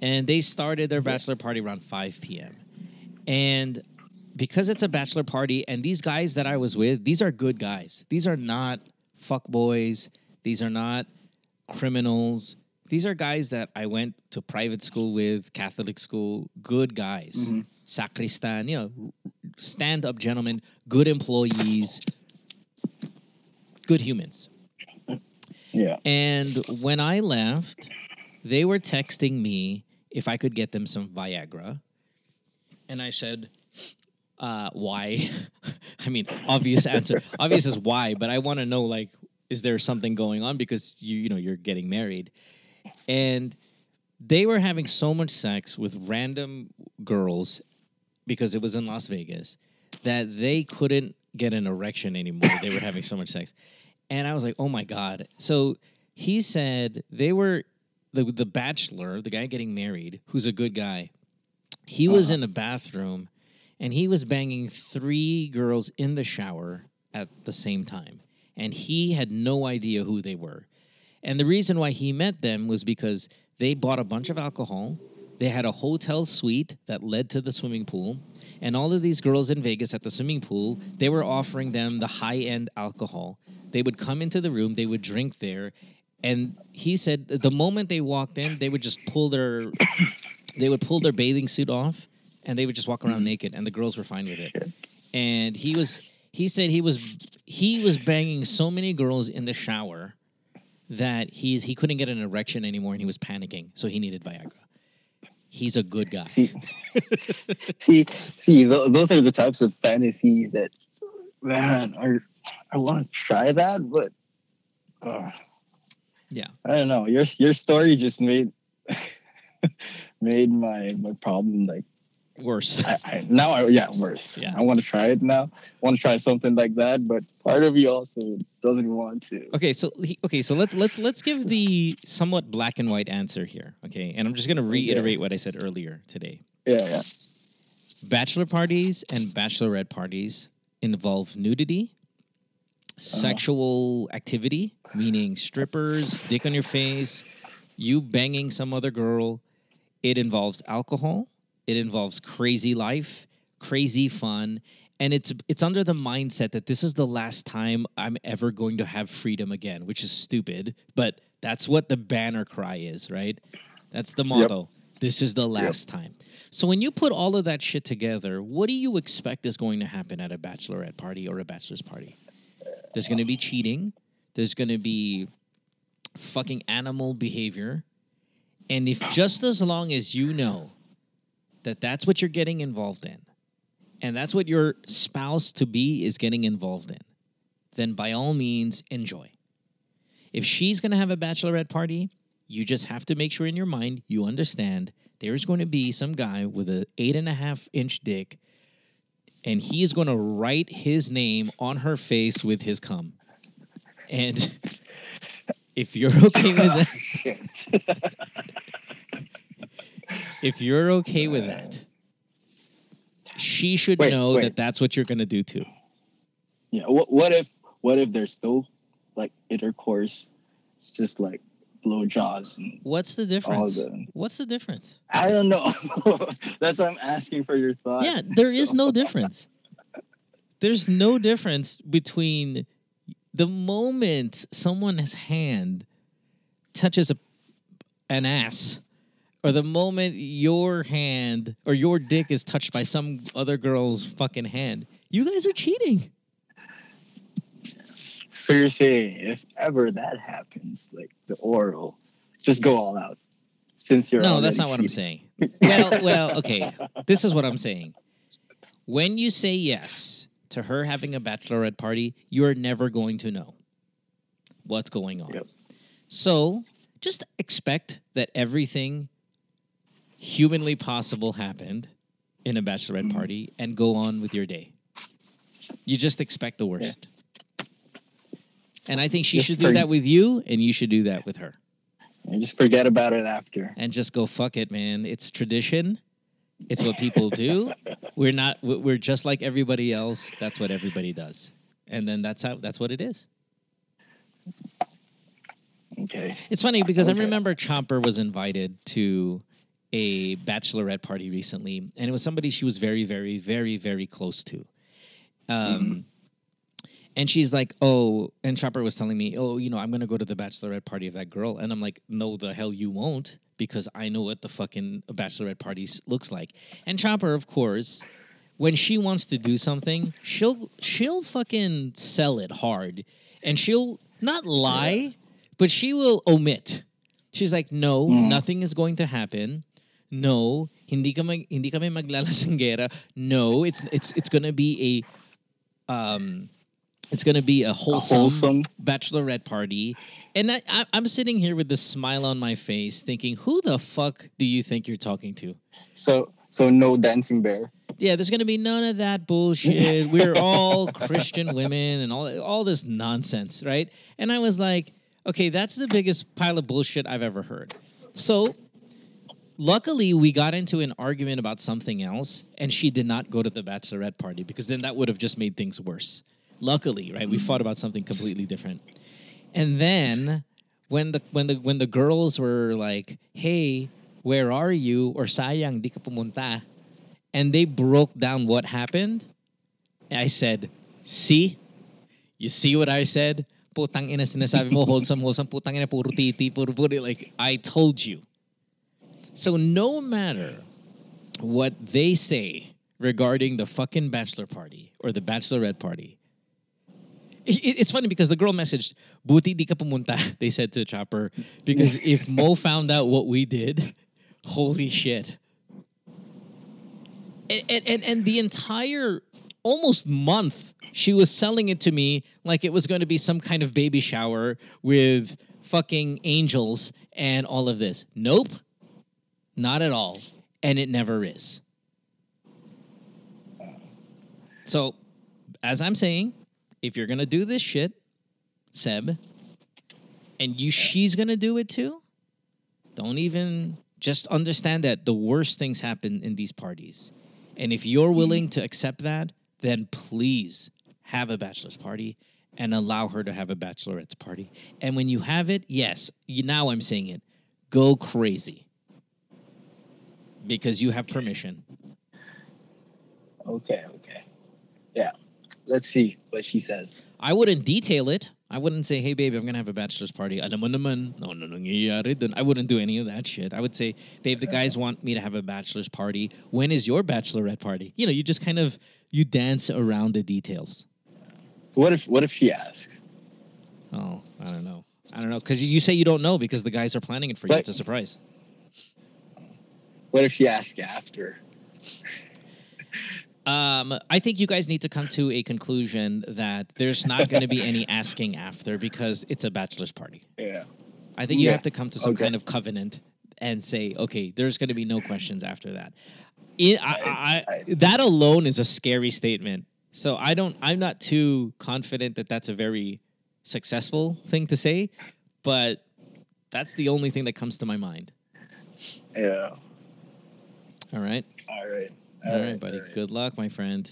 And they started their bachelor party around 5 p.m. And because it's a bachelor party and these guys that I was with, these are good guys. These are not fuck boys. These are not criminals. These are guys that I went to private school with, Catholic school, good guys. Mm-hmm. Sacristan, you know, stand up gentlemen, good employees, good humans. Yeah. And when I left, they were texting me if I could get them some Viagra. And I said, uh, why? I mean, obvious answer. obvious is why, but I want to know like, is there something going on because you you know you're getting married, and they were having so much sex with random girls because it was in Las Vegas that they couldn't get an erection anymore. they were having so much sex, and I was like, oh my god. So he said they were the the bachelor, the guy getting married, who's a good guy. He was uh-huh. in the bathroom and he was banging three girls in the shower at the same time. And he had no idea who they were. And the reason why he met them was because they bought a bunch of alcohol. They had a hotel suite that led to the swimming pool. And all of these girls in Vegas at the swimming pool, they were offering them the high end alcohol. They would come into the room, they would drink there. And he said the moment they walked in, they would just pull their they would pull their bathing suit off and they would just walk around naked and the girls were fine with it and he was he said he was he was banging so many girls in the shower that he's he couldn't get an erection anymore and he was panicking so he needed viagra he's a good guy See, see, see. Th- those are the types of fantasies that man, I I want to try that, but uh, Yeah. I don't know. Your your story just made made my my problem like Worse. I, I now I yeah worse. Yeah. I want to try it now. I want to try something like that, but part of you also doesn't want to. Okay, so okay, so let's let's let's give the somewhat black and white answer here. Okay, and I'm just gonna reiterate what I said earlier today. Yeah, yeah. Bachelor parties and bachelorette parties involve nudity, uh-huh. sexual activity, meaning strippers, dick on your face, you banging some other girl. It involves alcohol. It involves crazy life, crazy fun, and it's it's under the mindset that this is the last time I'm ever going to have freedom again, which is stupid, but that's what the banner cry is, right? That's the motto. This is the last time. So when you put all of that shit together, what do you expect is going to happen at a bachelorette party or a bachelor's party? There's going to be cheating. There's going to be fucking animal behavior. And if just as long as you know that that's what you're getting involved in, and that's what your spouse to be is getting involved in, then by all means enjoy. If she's going to have a bachelorette party, you just have to make sure in your mind you understand there's going to be some guy with an eight and a half inch dick, and he's going to write his name on her face with his cum. And if you're okay with that, if you're okay with that, she should Wait, know wait. that that's what you're going to do too. Yeah. What what if what if there's still like intercourse? It's just like blowjobs What's the difference? the- What's the difference? I don't know. That's why I'm asking for your thoughts. Yeah, there is no difference. There's no difference between the moment someone's hand touches a, an ass or the moment your hand or your dick is touched by some other girl's fucking hand. You guys are cheating. So you're saying if ever that happens, like the oral, just go all out. Since you're No, that's not what I'm saying. Well, well, okay. This is what I'm saying. When you say yes to her having a bachelorette party, you're never going to know what's going on. Yep. So just expect that everything humanly possible happened in a bachelorette mm-hmm. party and go on with your day. You just expect the worst. And I think she Just should do that with you, and you should do that with her. And just forget about it after. and just go fuck it, man. It's tradition. It's what people do. We're not. we- We're just like everybody else. That's what everybody does, and then that's how. That's what it is. Okay. It's funny because I remember Chopper was invited to a bachelorette party recently, and it was somebody she was very, very, very, very close to. Um, and she's like, "Oh," and Chopper was telling me, "Oh, you know, I'm gonna go to the bachelorette party of that girl," and I'm like, "No, the hell you won't." Because I know what the fucking bachelorette party looks like, and Chopper, of course, when she wants to do something, she'll she'll fucking sell it hard, and she'll not lie, but she will omit. She's like, no, nothing is going to happen. No, hindi ka mag, hindi kami maglalasanggera. No, it's it's it's gonna be a um it's gonna be a wholesome, wholesome- bachelorette party. And I, I, I'm sitting here with this smile on my face, thinking, who the fuck do you think you're talking to? So so no dancing bear. Yeah, there's gonna be none of that bullshit. We're all Christian women and all all this nonsense, right? And I was like, okay, that's the biggest pile of bullshit I've ever heard. So luckily we got into an argument about something else and she did not go to the bachelorette party because then that would have just made things worse. Luckily, right? We mm. fought about something completely different. And then when the when the when the girls were like, "Hey, where are you?" or "Sayang, di ka pumunta," and they broke down what happened, I said, "See, you see what I said? Putang ina sinasabi mo wholesome, wholesome, putang ina puro titi, puro puro like I told you." So no matter what they say regarding the fucking bachelor party or the bachelorette party, it- it's funny because the girl messaged, "Buti di ka pumunta." They said to Chopper because if Mo found out what we did, holy shit. And and and, and the entire almost month, she was selling it to me like it was going to be some kind of baby shower with fucking angels and all of this. Nope, not at all, and it never is. So, as I'm saying, if you're gonna do this shit, Seb, and you she's gonna do it too, don't even just understand that the worst things happen in these parties. And if you're willing to accept that, then please have a bachelor's party and allow her to have a bachelorette's party. And when you have it, yes, you, now I'm saying it, go crazy because you have permission. Okay, okay. Yeah. Let's see what she says. I wouldn't detail it. I wouldn't say, "Hey, babe, I'm gonna have a bachelor's party." Mo no, no. I wouldn't do any of that shit. I would say, "Babe, the guys want me to have a bachelor's party. When is your bachelorette party?" You know, you just kind of you dance around the details. What if what if she asks? Oh, I don't know. I don't know because you say you don't know because the guys are planning it for you. But- It's a surprise. What if she asks after? Um, I think you guys need to come to a conclusion that there's not going to be any asking after because it's a bachelor's party. Yeah. I think you Yeah. have to come to some Okay. kind of covenant and say, okay, there's going to be no questions after that. It, I, I, I, that alone is a scary statement. So I don't. I'm not too confident that that's a very successful thing to say, but that's the only thing that comes to my mind. Yeah. All right. All right. All right, buddy. Good luck, my friend.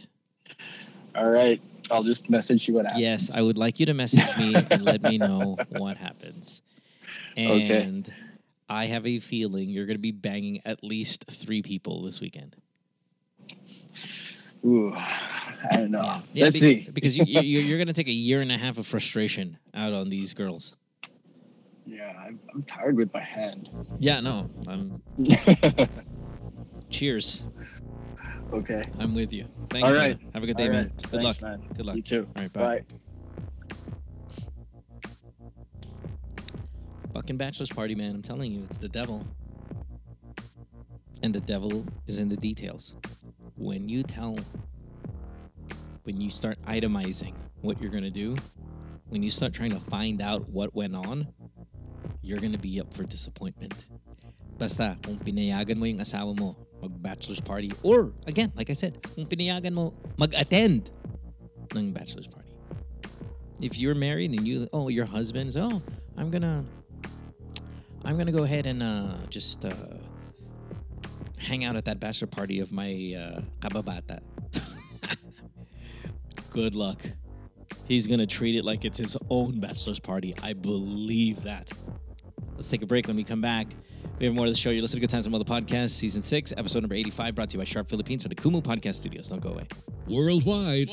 All right. I'll just message you what happens. Yes, I would like you to message me and let me know what happens. Okay. And I have a feeling you're going to be banging at least three people this weekend. Ooh, I don't know. Yeah, Let's be- see. Because you, you, you're going to take a year and a half of frustration out on these girls. Yeah, I'm, I'm tired with my hand. Yeah, no. I'm. Cheers. Okay. I'm with you. Thank All right. brother. Have a good day, man. Good Thanks, luck. man. Good luck. You too. All right, bye. Bye. Fucking bachelor's party, man. I'm telling you, it's the devil. And the devil is in the details. When you tell, when you start itemizing what you're going to do, when you start trying to find out what went on, you're going to be up for disappointment. Basta, kung pinayagan mo yung asawa mo mag-bachelor's party, or again, like I said, kung pinayagan mo mag-attend ng bachelor's party. If you're married and you, oh, your husband's, oh, I'm gonna, I'm gonna go ahead and uh, just uh, hang out at that bachelor party of my uh, kababata. Good luck. He's gonna treat it like it's his own bachelor's party. I believe that. Let's take a break. When we come back, we have more of the show. You're listening to Good Times and Mo the Podcast, Season 6, Episode number 85, brought to you by Sharp Philippines from the Kumu Podcast Studios. Don't go away. Worldwide,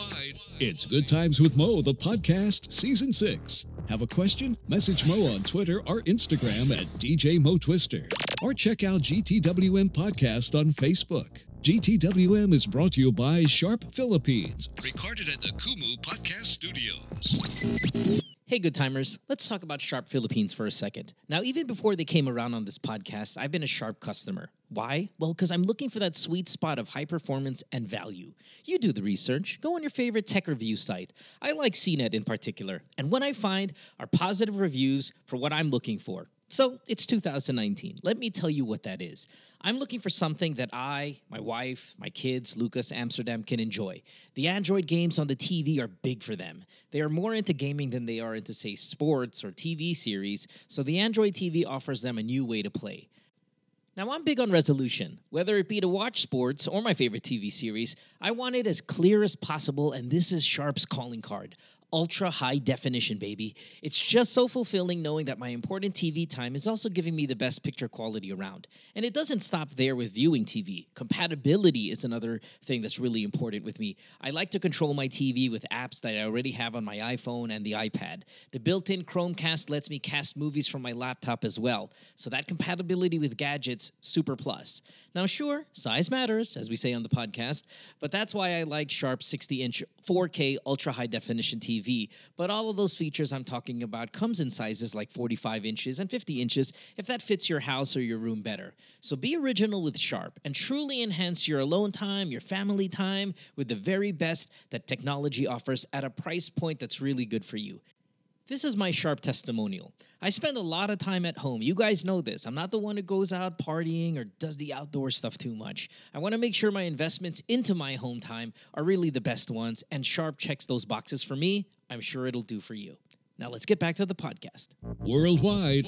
it's Good Times with Mo, the podcast, season six. Have a question? Message Mo on Twitter or Instagram at DJ Mo Twister. Or check out GTWM Podcast on Facebook. GTWM is brought to you by Sharp Philippines. Recorded at the Kumu Podcast Studios. Hey, good timers. Let's talk about Sharp Philippines for a second. Now, even before they came around on this podcast, I've been a Sharp customer. Why? Well, because I'm looking for that sweet spot of high performance and value. You do the research. Go on your favorite tech review site. I like CNET in particular. And what I find are positive reviews for what I'm looking for. So it's 2019. Let me tell you what that is. I'm looking for something that I, my wife, my kids, Lucas, Amsterdam can enjoy. The Android games on the TV are big for them. They are more into gaming than they are into, say, sports or TV series, so the Android TV offers them a new way to play. Now, I'm big on resolution. Whether it be to watch sports or my favorite TV series, I want it as clear as possible, and this is Sharp's calling card. Ultra high definition, baby. It's just so fulfilling knowing that my important TV time is also giving me the best picture quality around. And it doesn't stop there with viewing TV. Compatibility is another thing that's really important with me. I like to control my TV with apps that I already have on my iPhone and the iPad. The built in Chromecast lets me cast movies from my laptop as well. So that compatibility with gadgets, super plus. Now, sure, size matters, as we say on the podcast, but that's why I like Sharp 60 inch 4K ultra high definition TV TV. But all of those features I'm talking about comes in sizes like 45 inches and 50 inches if that fits your house or your room better. So be original with Sharp and truly enhance your alone time, your family time with the very best that technology offers at a price point that's really good for you. This is my sharp testimonial. I spend a lot of time at home. You guys know this. I'm not the one who goes out partying or does the outdoor stuff too much. I want to make sure my investments into my home time are really the best ones, and Sharp checks those boxes for me. I'm sure it'll do for you. Now let's get back to the podcast. Worldwide,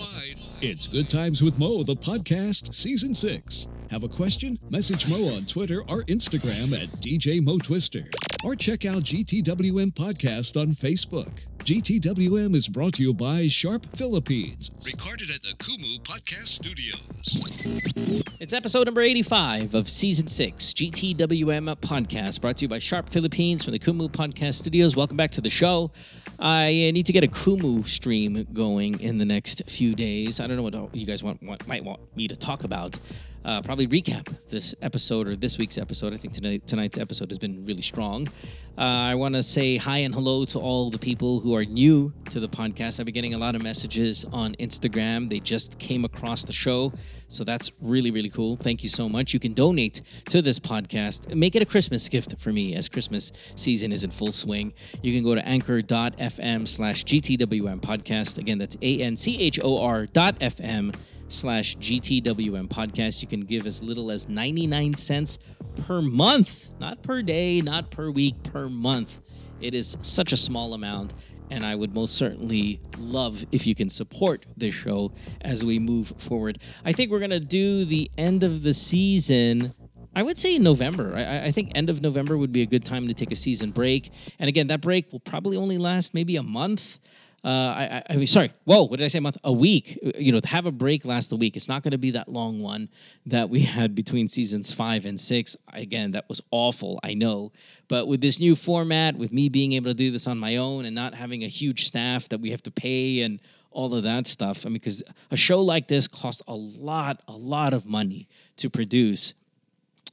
it's Good Times with Mo, the podcast, season six. Have a question? Message Mo on Twitter or Instagram at DJ Mo Twister. Or check out GTWM Podcast on Facebook. GTWM is brought to you by Sharp Philippines, recorded at the Kumu Podcast Studios. It's episode number 85 of season 6, GTWM podcast, brought to you by Sharp Philippines from the Kumu Podcast Studios. Welcome back to the show. I uh, need to get a Kumu stream going in the next few days. I don't know what you guys want, want might want me to talk about. Uh, probably recap this episode or this week's episode. I think tonight, tonight's episode has been really strong. Uh, I want to say hi and hello to all the people who are new to the podcast. I've been getting a lot of messages on Instagram. They just came across the show. So that's really, really cool. Thank you so much. You can donate to this podcast. Make it a Christmas gift for me as Christmas season is in full swing. You can go to anchor.fm slash GTWM podcast. Again, that's A N C H O R dot FM slash GTWM podcast. You can give as little as 99 cents per month, not per day, not per week, per month. It is such a small amount, and I would most certainly love if you can support this show as we move forward. I think we're going to do the end of the season. I would say November. I, I, think end of November would be a good time to take a season break. And again, that break will probably only last maybe a month. Uh, I, I, mean, sorry. Whoa, what did I say? A month, a week. You know, to have a break last a week. It's not going to be that long one that we had between seasons five and six. Again, that was awful. I know, but with this new format, with me being able to do this on my own and not having a huge staff that we have to pay and all of that stuff. I mean, because a show like this costs a lot, a lot of money to produce,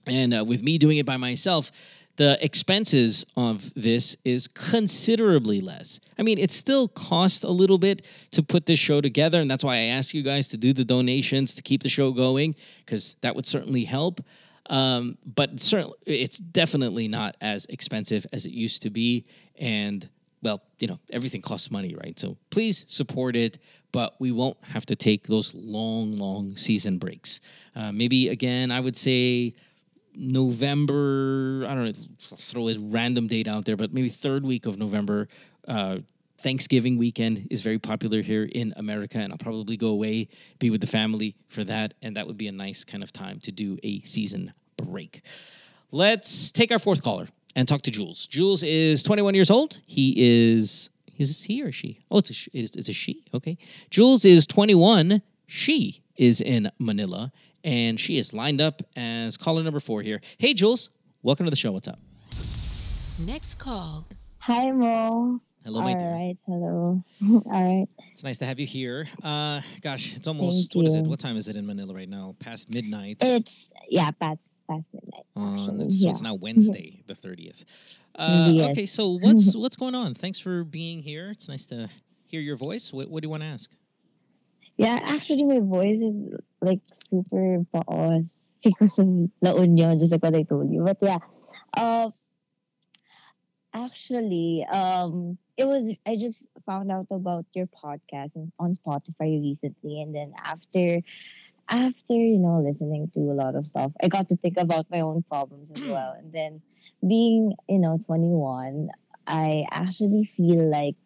and uh, with me doing it by myself the expenses of this is considerably less. I mean, it still costs a little bit to put this show together, and that's why I ask you guys to do the donations to keep the show going, because that would certainly help. Um, but certainly, it's definitely not as expensive as it used to be, and well, you know, everything costs money, right? So please support it, but we won't have to take those long, long season breaks. Uh, maybe again, I would say November, I don't know, throw a random date out there, but maybe third week of November. Uh, Thanksgiving weekend is very popular here in America, and I'll probably go away, be with the family for that, and that would be a nice kind of time to do a season break. Let's take our fourth caller and talk to Jules. Jules is 21 years old. He is, is he or she? Oh, it's a, it's, it's a she. Okay. Jules is 21. She is in Manila, and she is lined up as caller number four here. Hey, Jules, welcome to the show. What's up? Next call. Hi, Mo. Hello, my dear. right, hello. All right. It's nice to have you here. Uh, gosh, it's almost Thank what is it? What time is it in Manila right now? Past midnight. It's yeah, past past midnight. Uh, actually. so it's now Wednesday, the thirtieth. Uh, Yes. Okay, so what's what's going on? Thanks for being here. It's nice to hear your voice. What, what do you want to ask? Yeah, actually, my voice is like super baos because of La Union, just like what I told you. But yeah, uh, actually, um, it was I just found out about your podcast on Spotify recently, and then after, after you know listening to a lot of stuff, I got to think about my own problems as well, and then being you know 21, I actually feel like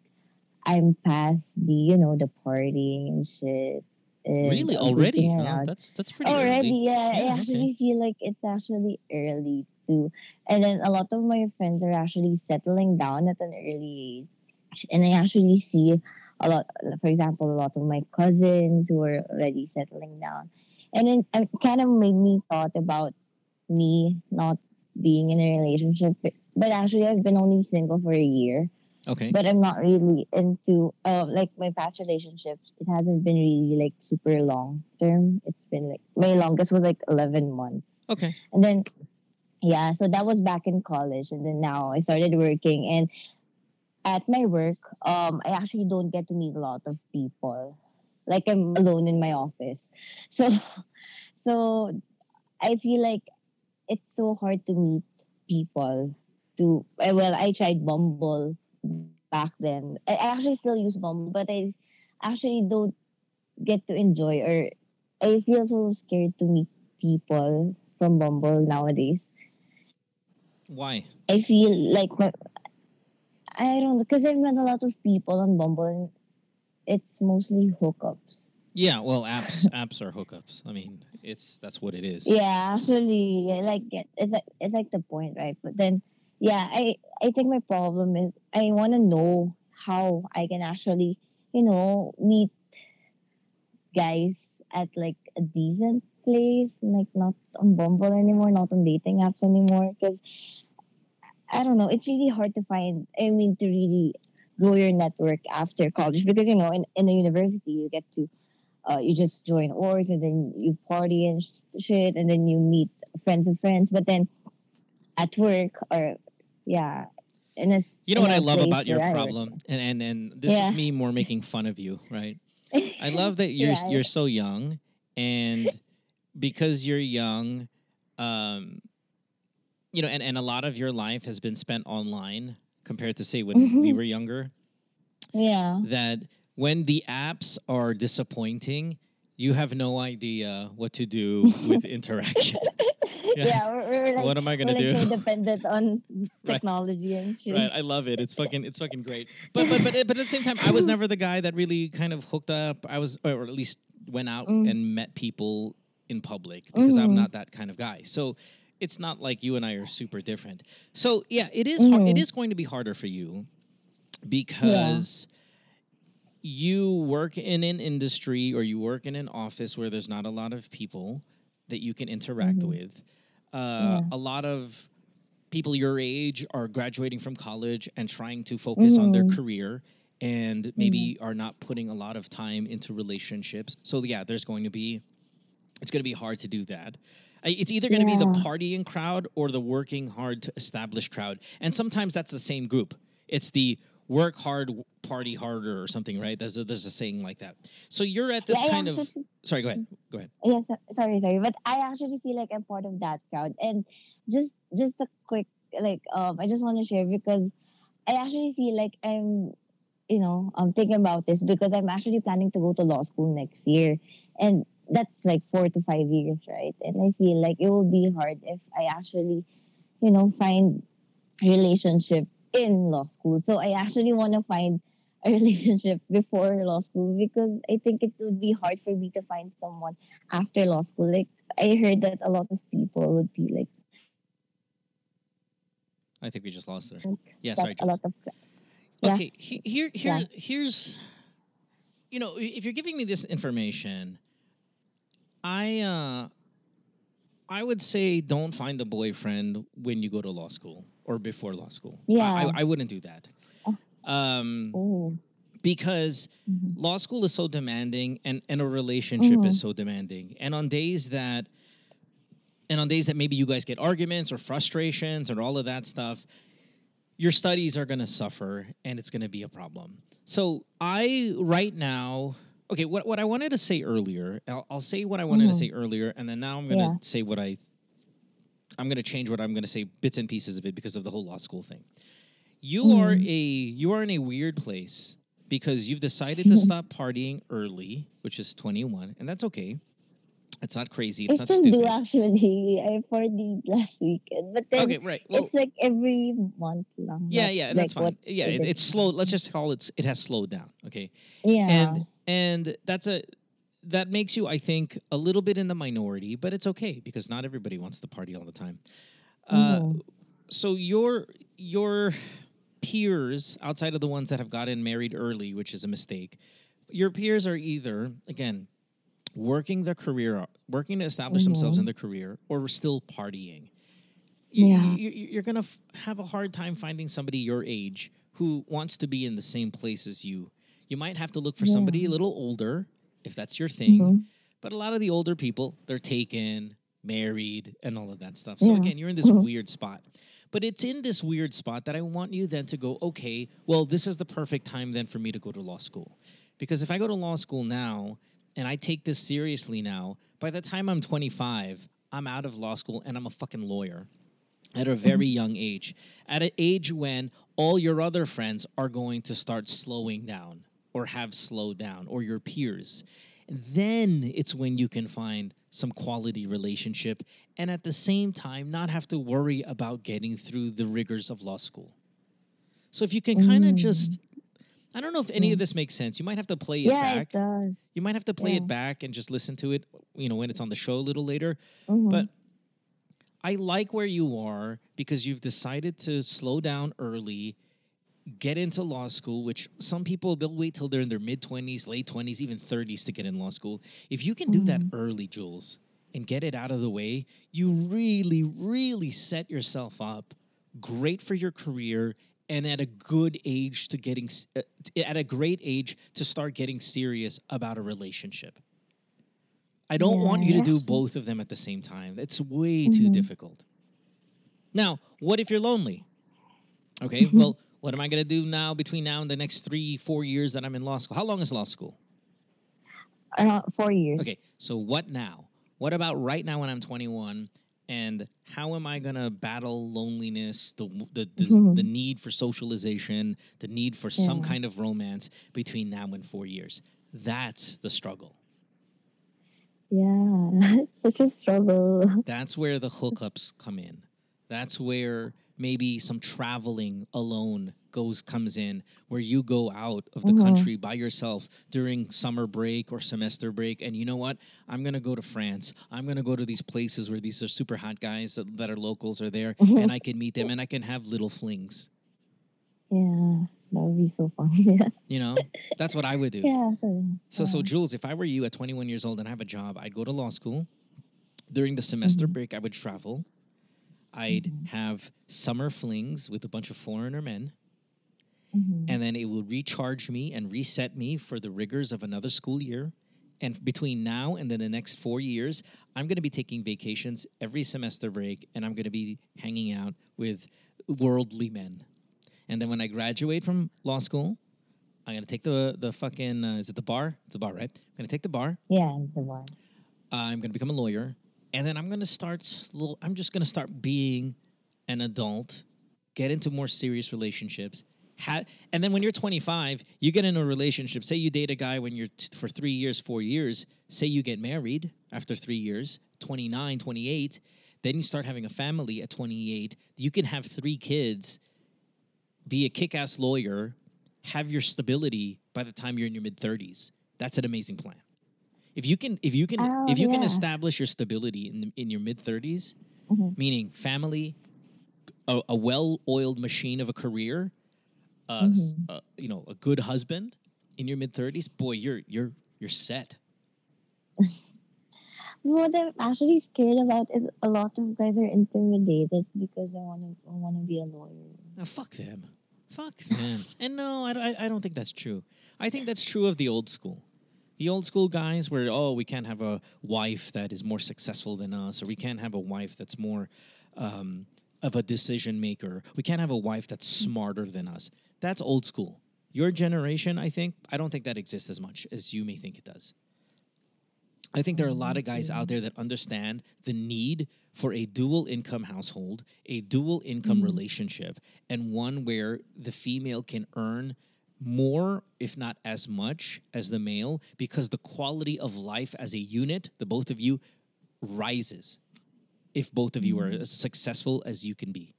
I'm past the you know the partying and shit. and Really, already? Huh? That's that's pretty Already, early. yeah, Yeah, I okay. actually feel like it's actually early too. And then a lot of my friends are actually settling down at an early age. And I actually see a lot, for example, a lot of my cousins who are already settling down. And then it kind of made me thought about me not being in a relationship. But actually, I've been only single for a year Okay. but I'm not really into uh, like my past relationships. It hasn't been really like super long term. It's been like my longest was like eleven months, Okay. and then yeah, so that was back in college, and then now I started working, and at my work, um, I actually don't get to meet a lot of people. Like I'm alone in my office. So so I feel like it's so hard to meet people to well, I tried Bumble back then. I actually still use Bumble, but I actually don't get to enjoy or I feel so scared to meet people from Bumble nowadays. Why? I feel like my, I don't know because I've met a lot of people on Bumble and it's mostly hookups. Yeah, well, apps apps are hookups. I mean, it's that's what it is. Yeah, actually, I like it. It's like it's like the point, right? But then, yeah, I I think my problem is I want to know how I can actually, you know, meet guys at like a decent place, like not on Bumble anymore, not on dating apps anymore. Because I don't know, it's really hard to find. I mean, to really grow your network after college because you know, in in the university, you get to uh, you just join orgs and then you party and sh- shit and then you meet friends of friends but then at work or yeah And it's You know what I love about your where I work. problem, and and and this Yeah. is me more making fun of you, right? I love that you're Yeah, you're so young, and because you're young, um, you know, and and a lot of your life has been spent online compared to say when we Mhm. were younger. yeah That when the apps are disappointing, you have no idea what to do with interaction. yeah, we're, we're like, What am I gonna we're like do? so dependent on Right. technology and shit Right, I love it. It's fucking, it's fucking great. But but but but at the same time, I was never the guy that really kind of hooked up. I was, or at least went out Mm. and met people in public because I'm Mhm. not that kind of guy. So it's not like you and I are super different. So yeah, it is. Hard, it Mhm. going to be harder for you because you work in an industry or you work in an office where there's not a lot of people that you can interact Mhm. with. Uh, Yeah. A lot of people your age are graduating from college and trying to focus on their Mhm. career and maybe are not putting a lot of time into relationships. So yeah, there's going to be it's going to be hard to do that. It's either going to be the partying crowd or the working hard to establish crowd. And sometimes that's the same group. It's the work hard, party harder or something, right? There's a, there's a saying like that. So you're at this Yeah, kind of Sorry, go ahead. Go ahead. Yes, so- sorry, sorry, but I actually feel like I'm part of that crowd. And just just a quick like um, I just want to share because I actually feel like I'm, you know, I'm thinking about this because I'm actually planning to go to law school next year, and that's like four to five years, right? And I feel like it will be hard if I actually, you know, find relationship in law school. So I actually want to find a relationship before law school because I think it would be hard for me to find someone after law school. Like I heard that a lot of people would be like I think we just lost her. Yeah, sorry. a Jules. lot of yeah. Okay, he, here, here, Yeah. here's, you know, if you're giving me this information, I, uh, I would say don't find a boyfriend when you go to law school or before law school. Yeah. I, I wouldn't do that. Um, Oh. because Mm-hmm. law school is so demanding and, and a relationship Mhm. is so demanding. And on days that and on days that maybe you guys get arguments or frustrations or all of that stuff, your studies are going to suffer and it's going to be a problem. So I right now okay, what what I wanted to say earlier, I'll, I'll say what I wanted to Mhm. say earlier and then now I'm going to Yeah. say what I I'm going to change what I'm going to say bits and pieces of it because of the whole law school thing. You are Mhm. a you are in a weird place because you've decided to stop partying early, which is 21, and that's okay. It's not crazy. It's I not stupid. do actually. I partied last weekend, but then Okay, right. Well, it's like every month long. yeah, yeah, like that's fine. Yeah, it, it's slow. Let's just call it. It has slowed down. Okay. Yeah. And and that's a that makes you, I think, a little bit in the minority, but it's okay because not everybody wants to party all the time. Uh, Mhm. so your your peers outside of the ones that have gotten married early, which is a mistake, your peers are either again working their career, working to establish themselves in their career, or still partying. You, Yeah. you, you're gonna f- have a hard time finding somebody your age who wants to be in the same place as you. You might have to look for somebody a little older if that's your thing. Mhm. But a lot of the older people, they're taken, married, and all of that stuff. So Yeah. again, you're in this Mhm. weird spot. But But it's in this weird spot that I want you then to go, okay, well, this is the perfect time then for me to go to law school. Because if I go to law school now and I take this seriously now, by the time I'm 25, I'm out of law school and I'm a fucking lawyer at a very young age, at an age when all your other friends are going to start slowing down or have slowed down, or your peers. Then it's when you can find some quality relationship and at the same time not have to worry about getting through the rigors of law school. So if you can kind of just I don't know if any of this makes sense. You might have to play it yeah, back. it does. You might have to play Yeah. it back and just listen to it, you know, when it's on the show a little later. Mhm. But I like where you are because you've decided to slow down early, get into law school, which some people they'll wait till they're in their mid 20s, late 20s, even 30s to get in law school. If you can do that mm-hmm. early, Jules, and get it out of the way, you really really set yourself up great for your career and at a good age to getting uh, at a great age to start getting serious about a relationship. I don't want you to do both of them at the same time. It's way too mm-hmm. difficult. Now, what if you're lonely? Okay, mm-hmm. well, what am I going to do now between now and the next three, four years that I'm in law school? How long is law school? Uh, four years. Okay, so what now? What about right now when I'm 21? And how am I gonna battle loneliness, the the the, Mhm. the need for socialization, the need for some kind of romance between now and four years? That's the struggle. Yeah, such a struggle. That's where the hookups come in. That's where maybe some traveling alone goes comes in, where you go out of the Mhm. country by yourself during summer break or semester break, and you know what? I'm gonna go to France. I'm gonna go to these places where these are super hot guys that, that are locals are there, Mhm. and I can meet them and I can have little flings. Yeah, that would be so fun. Yeah, You know, that's what I would do. yeah. So, So, so Jules, if I were you at 21 years old and I have a job, I'd go to law school. During the semester break, I would travel. I'd have summer flings with a bunch of foreigner men, mhm. and then it would recharge me and reset me for the rigors of another school year. And between now and then the next four years, I'm going to be taking vacations every semester break, and I'm going to be hanging out with worldly men. And then when I graduate from law school, I'm going to take the the fucking uh, is it the bar? It's the bar, right? I'm going to take the bar. yeah, the one. I'm going to become a lawyer, and then I'm to start. Slow, I'm just to start being an adult, get into more serious relationships. Ha- and then when you're 25, you get into a relationship. Say you date a guy when you're t- for three years, four years. Say you get married after three years, 29, 28. Then you start having a family at 28. You can have three kids, be a kick ass lawyer, have your stability by the time you're in your mid 30s. That's an amazing plan. If you can, if you can, Oh, if you can establish your stability in in your mid 30s, Mhm. meaning family, a, a well-oiled machine of a career, uh, Mm-hmm. uh, you know, a good husband in your mid 30s, boy, you're you're you're set. What I'm actually scared about is a lot of guys are intimidated because they want to want to be a lawyer. Now, fuck them. Fuck them. and no, I, I, I don't think that's true. I think that's true of the old school. The old school guys where, oh, we can't have a wife that is more successful than us, or we can't have a wife that's more um, of a decision maker. We can't have a wife that's smarter than us. That's old school. Your generation, I think, I don't think that exists as much as you may think it does. I think there are a lot of guys out there that understand the need for a dual income household, a dual income relationship, and one where the female can earn more, if not as much, as the male, because the quality of life as a unit, the both of you, rises if both of you are as successful as you can be.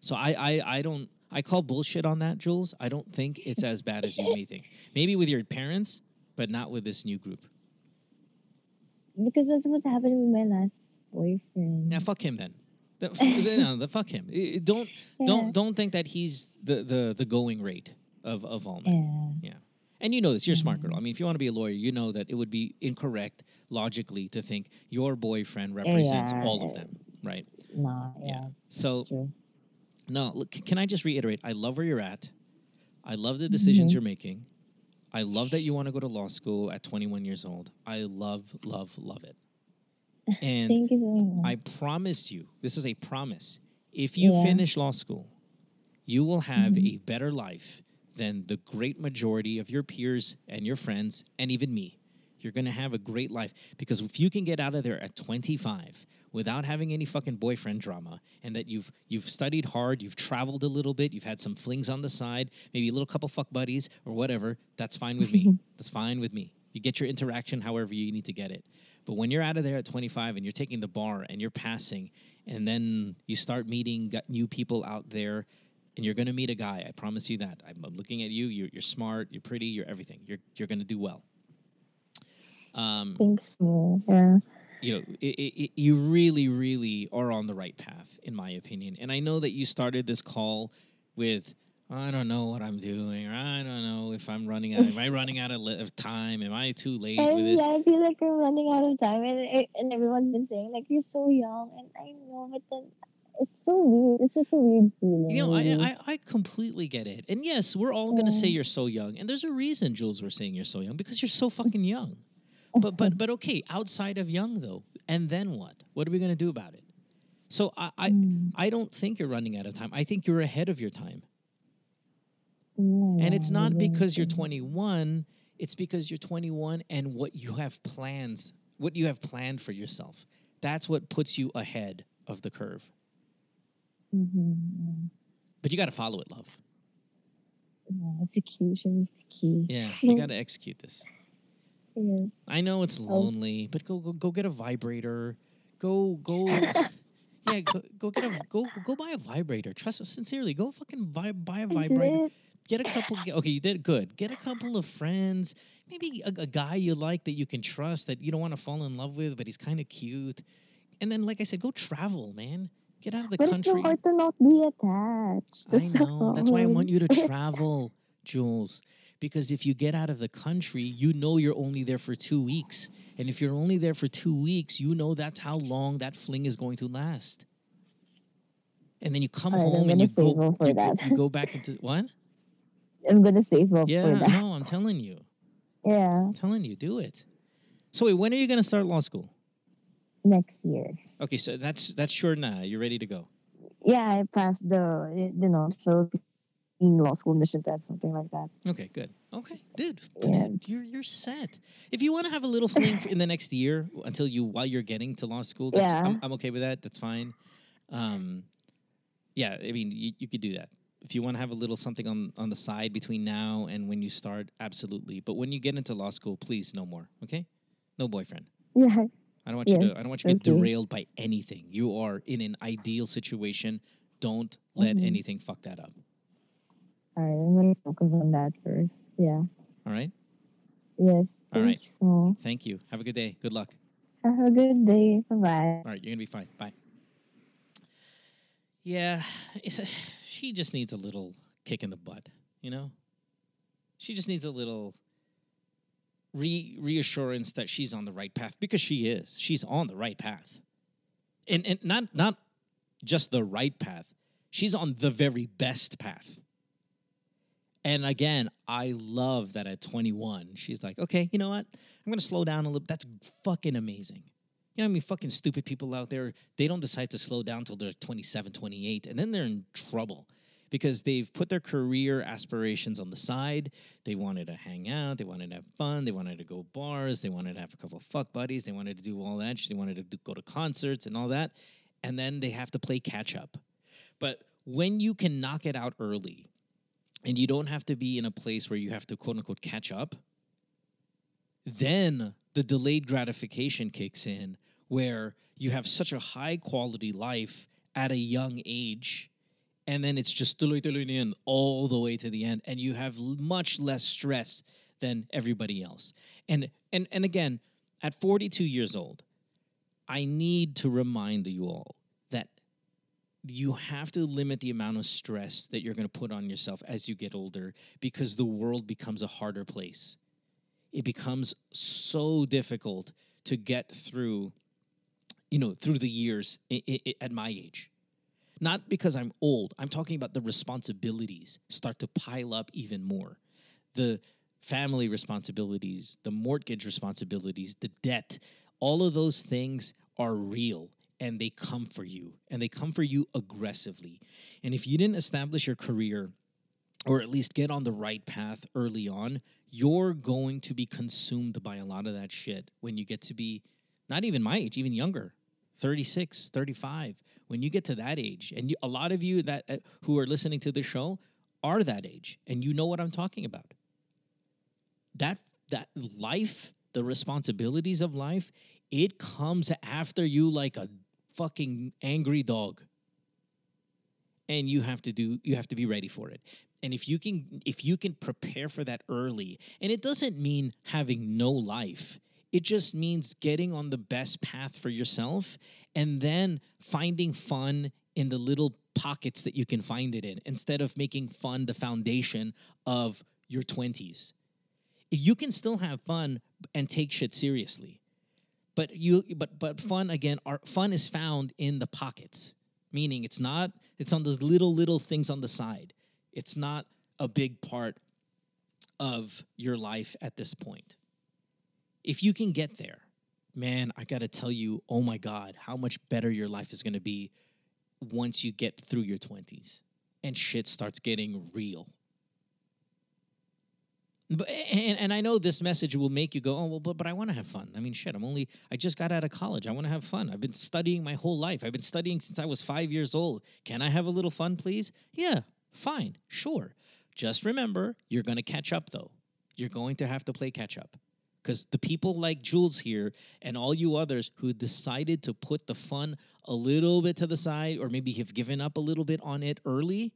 So I, I, I don't, I call bullshit on that, Jules. I don't think it's as bad as you may think. Maybe with your parents, but not with this new group. Because that's what happened with my last boyfriend. Now fuck him then. The, no, the fuck him. Don't Yeah. don't don't think that he's the the the going rate of of all men. Yeah. Yeah. And you know this, you're a smart girl. I mean, if you want to be a lawyer, you know that it would be incorrect logically to think your boyfriend represents Yeah. all of them, right? Nah, yeah. So no, look, can I just reiterate? I love where you're at. I love the decisions Mhm. you're making. I love that you want to go to law school at 21 years old. I love, love, love it. And Thank you so much. I promise you, this is a promise. If you Yeah. finish law school, you will have Mhm. a better life than the great majority of your peers and your friends and even me. You're going to have a great life because if you can get out of there at 25 without having any fucking boyfriend drama and that you've you've studied hard, you've traveled a little bit, you've had some flings on the side, maybe a little couple fuck buddies or whatever, that's fine with me. that's fine with me. You get your interaction however you need to get it. But when you're out of there at 25 and you're taking the bar and you're passing and then you start meeting new people out there and you're going to meet a guy, I promise you that. I'm, I'm looking at you, you're, you're smart, you're pretty, you're everything. You're you're going to do well. Um, Think so. Yeah. you know, it, it, it, you really, really are on the right path, in my opinion. And I know that you started this call with, I don't know what I'm doing, or I don't know if I'm running out. Am I running out of, li- of time? Am I too late with And it? yeah, I feel like I'm running out of time, and and everyone's been saying like you're so young, and I know, but then it's so weird. It's just a weird feeling. You know, I. I, I completely get it. And yes, we're all going to say you're so young. And there's a reason, Jules, we're saying you're so young because you're so fucking young. But but but okay, outside of young though, and then what? What are we going to do about it? So I I, Mm. I don't think you're running out of time. I think you're ahead of your time. Yeah, And it's not yeah, because you're 21, it's because you're 21 and what you have plans, what you have planned for yourself. That's what puts you ahead of the curve. Mhm, But you got to follow it, love. yeah. Execution is key. Yeah, you got to execute this. Yeah. I know it's lonely, but go go go get a vibrator. Go go Yeah, go, go get a go go buy a vibrator. Trust us sincerely. Go fucking buy buy a vibrator. Get a couple Okay, you did good. Get a couple of friends. Maybe a, a guy you like that you can trust that you don't want to fall in love with, but he's kind of cute. And then like I said, go travel, man. Get out of the But country. it's so hard to not be attached. I That's the know. That's why I want you to travel, Jules. Because if you get out of the country, you know you're only there for two weeks. And if you're only there for two weeks, you know that's how long that fling is going to last. And then you come home and you go, you, go, you go back into what? I'm gonna save up Yeah, for that. no, I'm telling you. Yeah, I'm telling you, do it. So wait, when are you going to start law school? Next year. Okay, so that's that's sure now. You're ready to go. Yeah, I passed the you know Philippine law school mission test, something like that. Okay, good. Okay, dude, Yeah. dude, you're you're set. If you want to have a little fling in the next year until you while you're getting to law school, that's, Yeah. I'm, I'm okay with that. That's fine. Um, yeah, I mean, you, you could do that. If you want to have a little something on on the side between now and when you start, absolutely. But when you get into law school, please, no more. Okay, no boyfriend. Yeah. I don't want you Yes, to. I don't want you to get derailed by anything. You are in an ideal situation. Don't let Mhm. anything fuck that up. All right, I'm gonna focus on that first. Yeah. All right. Yes. All right. Thank you. Have a good day. Good luck. have a good day. Bye bye. All right, you're gonna be fine. Bye. Yeah, it's a, she just needs a little kick in the butt, you know. She just needs a little re- reassurance that she's on the right path because she is. She's on the right path, and and not not just the right path. She's on the very best path. And again, I love that at 21, she's like, okay, you know what? I'm gonna slow down a little. That's fucking amazing. You know, what I mean, fucking stupid people out there, they don't decide to slow down till they're 27, 28, and then they're in trouble because they've put their career aspirations on the side. They wanted to hang out, they wanted to have fun, they wanted to go bars, they wanted to have a couple of fuck buddies, they wanted to do all that, they wanted to do, go to concerts and all that, and then they have to play catch up. But when you can knock it out early and you don't have to be in a place where you have to quote unquote catch up, then the delayed gratification kicks in where you have such a high quality life at a young age and then it's just all the way to the end and you have much less stress than everybody else. And and and again at 42 years old i need to remind you all that you have to limit the amount of stress that you're going to put on yourself as you get older because the world becomes a harder place. It becomes so difficult to get through you know through the years i- i- at my age not because i'm old i'm talking about the responsibilities start to pile up even more the family responsibilities the mortgage responsibilities the debt all of those things are real and they come for you and they come for you aggressively. And if you didn't establish your career or at least get on the right path early on, you're going to be consumed by a lot of that shit when you get to be not even my age, even younger. 36, 35. When you get to that age, and you, a lot of you that uh, who are listening to the show are that age, and you know what I'm talking about. That that life, the responsibilities of life, it comes after you like a fucking angry dog. And you have to do you have to be ready for it. And if you can if you can prepare for that early, and it doesn't mean having no life. It just means getting on the best path for yourself and then finding fun in the little pockets that you can find it in instead of making fun the foundation of your 20s. You can still have fun and take shit seriously. But you but but fun again our fun is found in the pockets. Meaning it's not it's on those little little things on the side. It's not a big part of your life at this point if you can get there, man, I got to tell you, oh my God, how much better your life is going to be once you get through your 20s and shit starts getting real. But, and, and I know this message will make you go, oh, well, but, but I want to have fun. I mean, shit, I'm only, I just got out of college. I want to have fun. I've been studying my whole life. I've been studying since I was five years old. Can I have a little fun, please? Yeah, fine, sure. Just remember, you're going to catch up, though. You're going to have to play catch up. Because the people like Jules here and all you others who decided to put the fun a little bit to the side or maybe have given up a little bit on it early,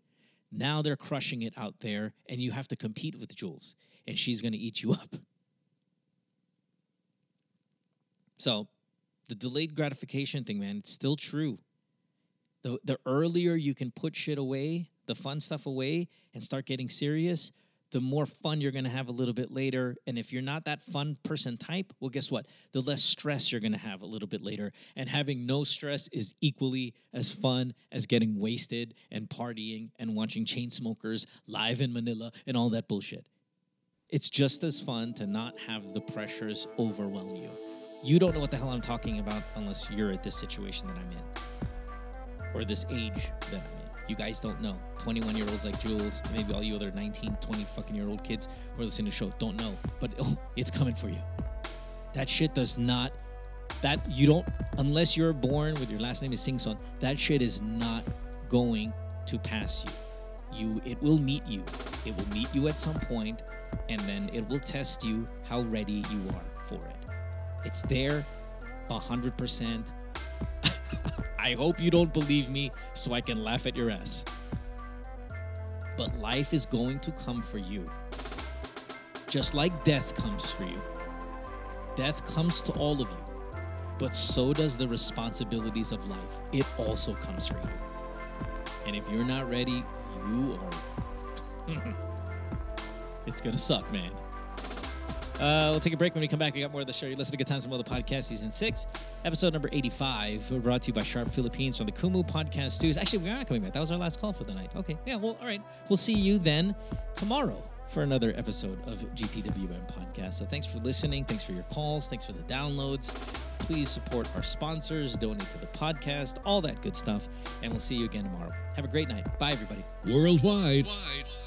now they're crushing it out there and you have to compete with Jules and she's going to eat you up. So, the delayed gratification thing, man, it's still true. The, the earlier you can put shit away, the fun stuff away, and start getting serious, the more fun you're going to have a little bit later. And if you're not that fun person type, well, guess what? The less stress you're going to have a little bit later. And having no stress is equally as fun as getting wasted and partying and watching Chainsmokers live in Manila and all that bullshit. It's just as fun to not have the pressures overwhelm you. You don't know what the hell I'm talking about unless you're at this situation that I'm in or this age that I'm in. You guys don't know. 21 year olds like Jules, maybe all you other 19, 20 fucking year old kids who are listening to the show don't know. But oh, it's coming for you. That shit does not, that you don't, unless you're born with your last name is Singson, that shit is not going to pass you. You, it will meet you. It will meet you at some point, and then it will test you how ready you are for it. It's there, 100%. I hope you don't believe me so I can laugh at your ass. But life is going to come for you. Just like death comes for you. Death comes to all of you. But so does the responsibilities of life. It also comes for you. And if you're not ready, you are. it's to suck, man. Uh, we'll take a break when we come back. We got more of the show. You're listening to Good Times and More, the podcast, season six, episode number 85, brought to you by Sharp Philippines from the Kumu Podcast Studios. Actually, we are not coming back. That was our last call for the night. Okay. Yeah, well, all right. We'll see you then tomorrow for another episode of GTWM Podcast. So thanks for listening. Thanks for your calls. Thanks for the downloads. Please support our sponsors, donate to the podcast, all that good stuff. And we'll see you again tomorrow. Have a great night. Bye, everybody. Worldwide,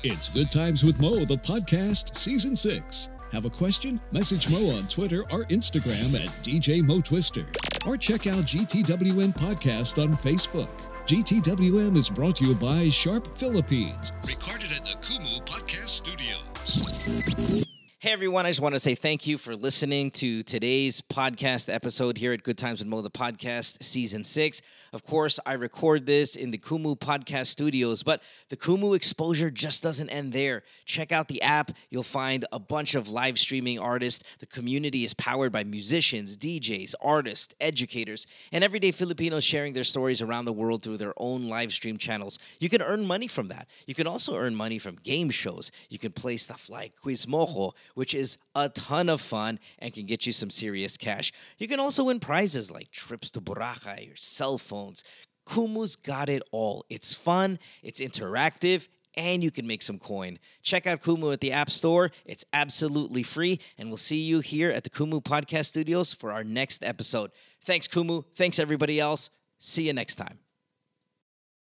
it's Good Times with Mo, the podcast, season six. Have a question? Message Mo on Twitter or Instagram at DJ Mo Twister. Or check out GTWM Podcast on Facebook. GTWM is brought to you by Sharp Philippines. Recorded at the Kumu Podcast Studios. Hey everyone, I just want to say thank you for listening to today's podcast episode here at Good Times with Mo, the podcast, season six. Of course, I record this in the Kumu podcast studios, but the Kumu exposure just doesn't end there. Check out the app. You'll find a bunch of live streaming artists. The community is powered by musicians, DJs, artists, educators, and everyday Filipinos sharing their stories around the world through their own live stream channels. You can earn money from that. You can also earn money from game shows. You can play stuff like Quiz Mojo, which is a ton of fun and can get you some serious cash. You can also win prizes like trips to Boracay or cell Kumu's got it all. It's fun, it's interactive, and you can make some coin. Check out Kumu at the App Store. It's absolutely free, and we'll see you here at the Kumu Podcast Studios for our next episode. Thanks, Kumu. Thanks, everybody else. See you next time.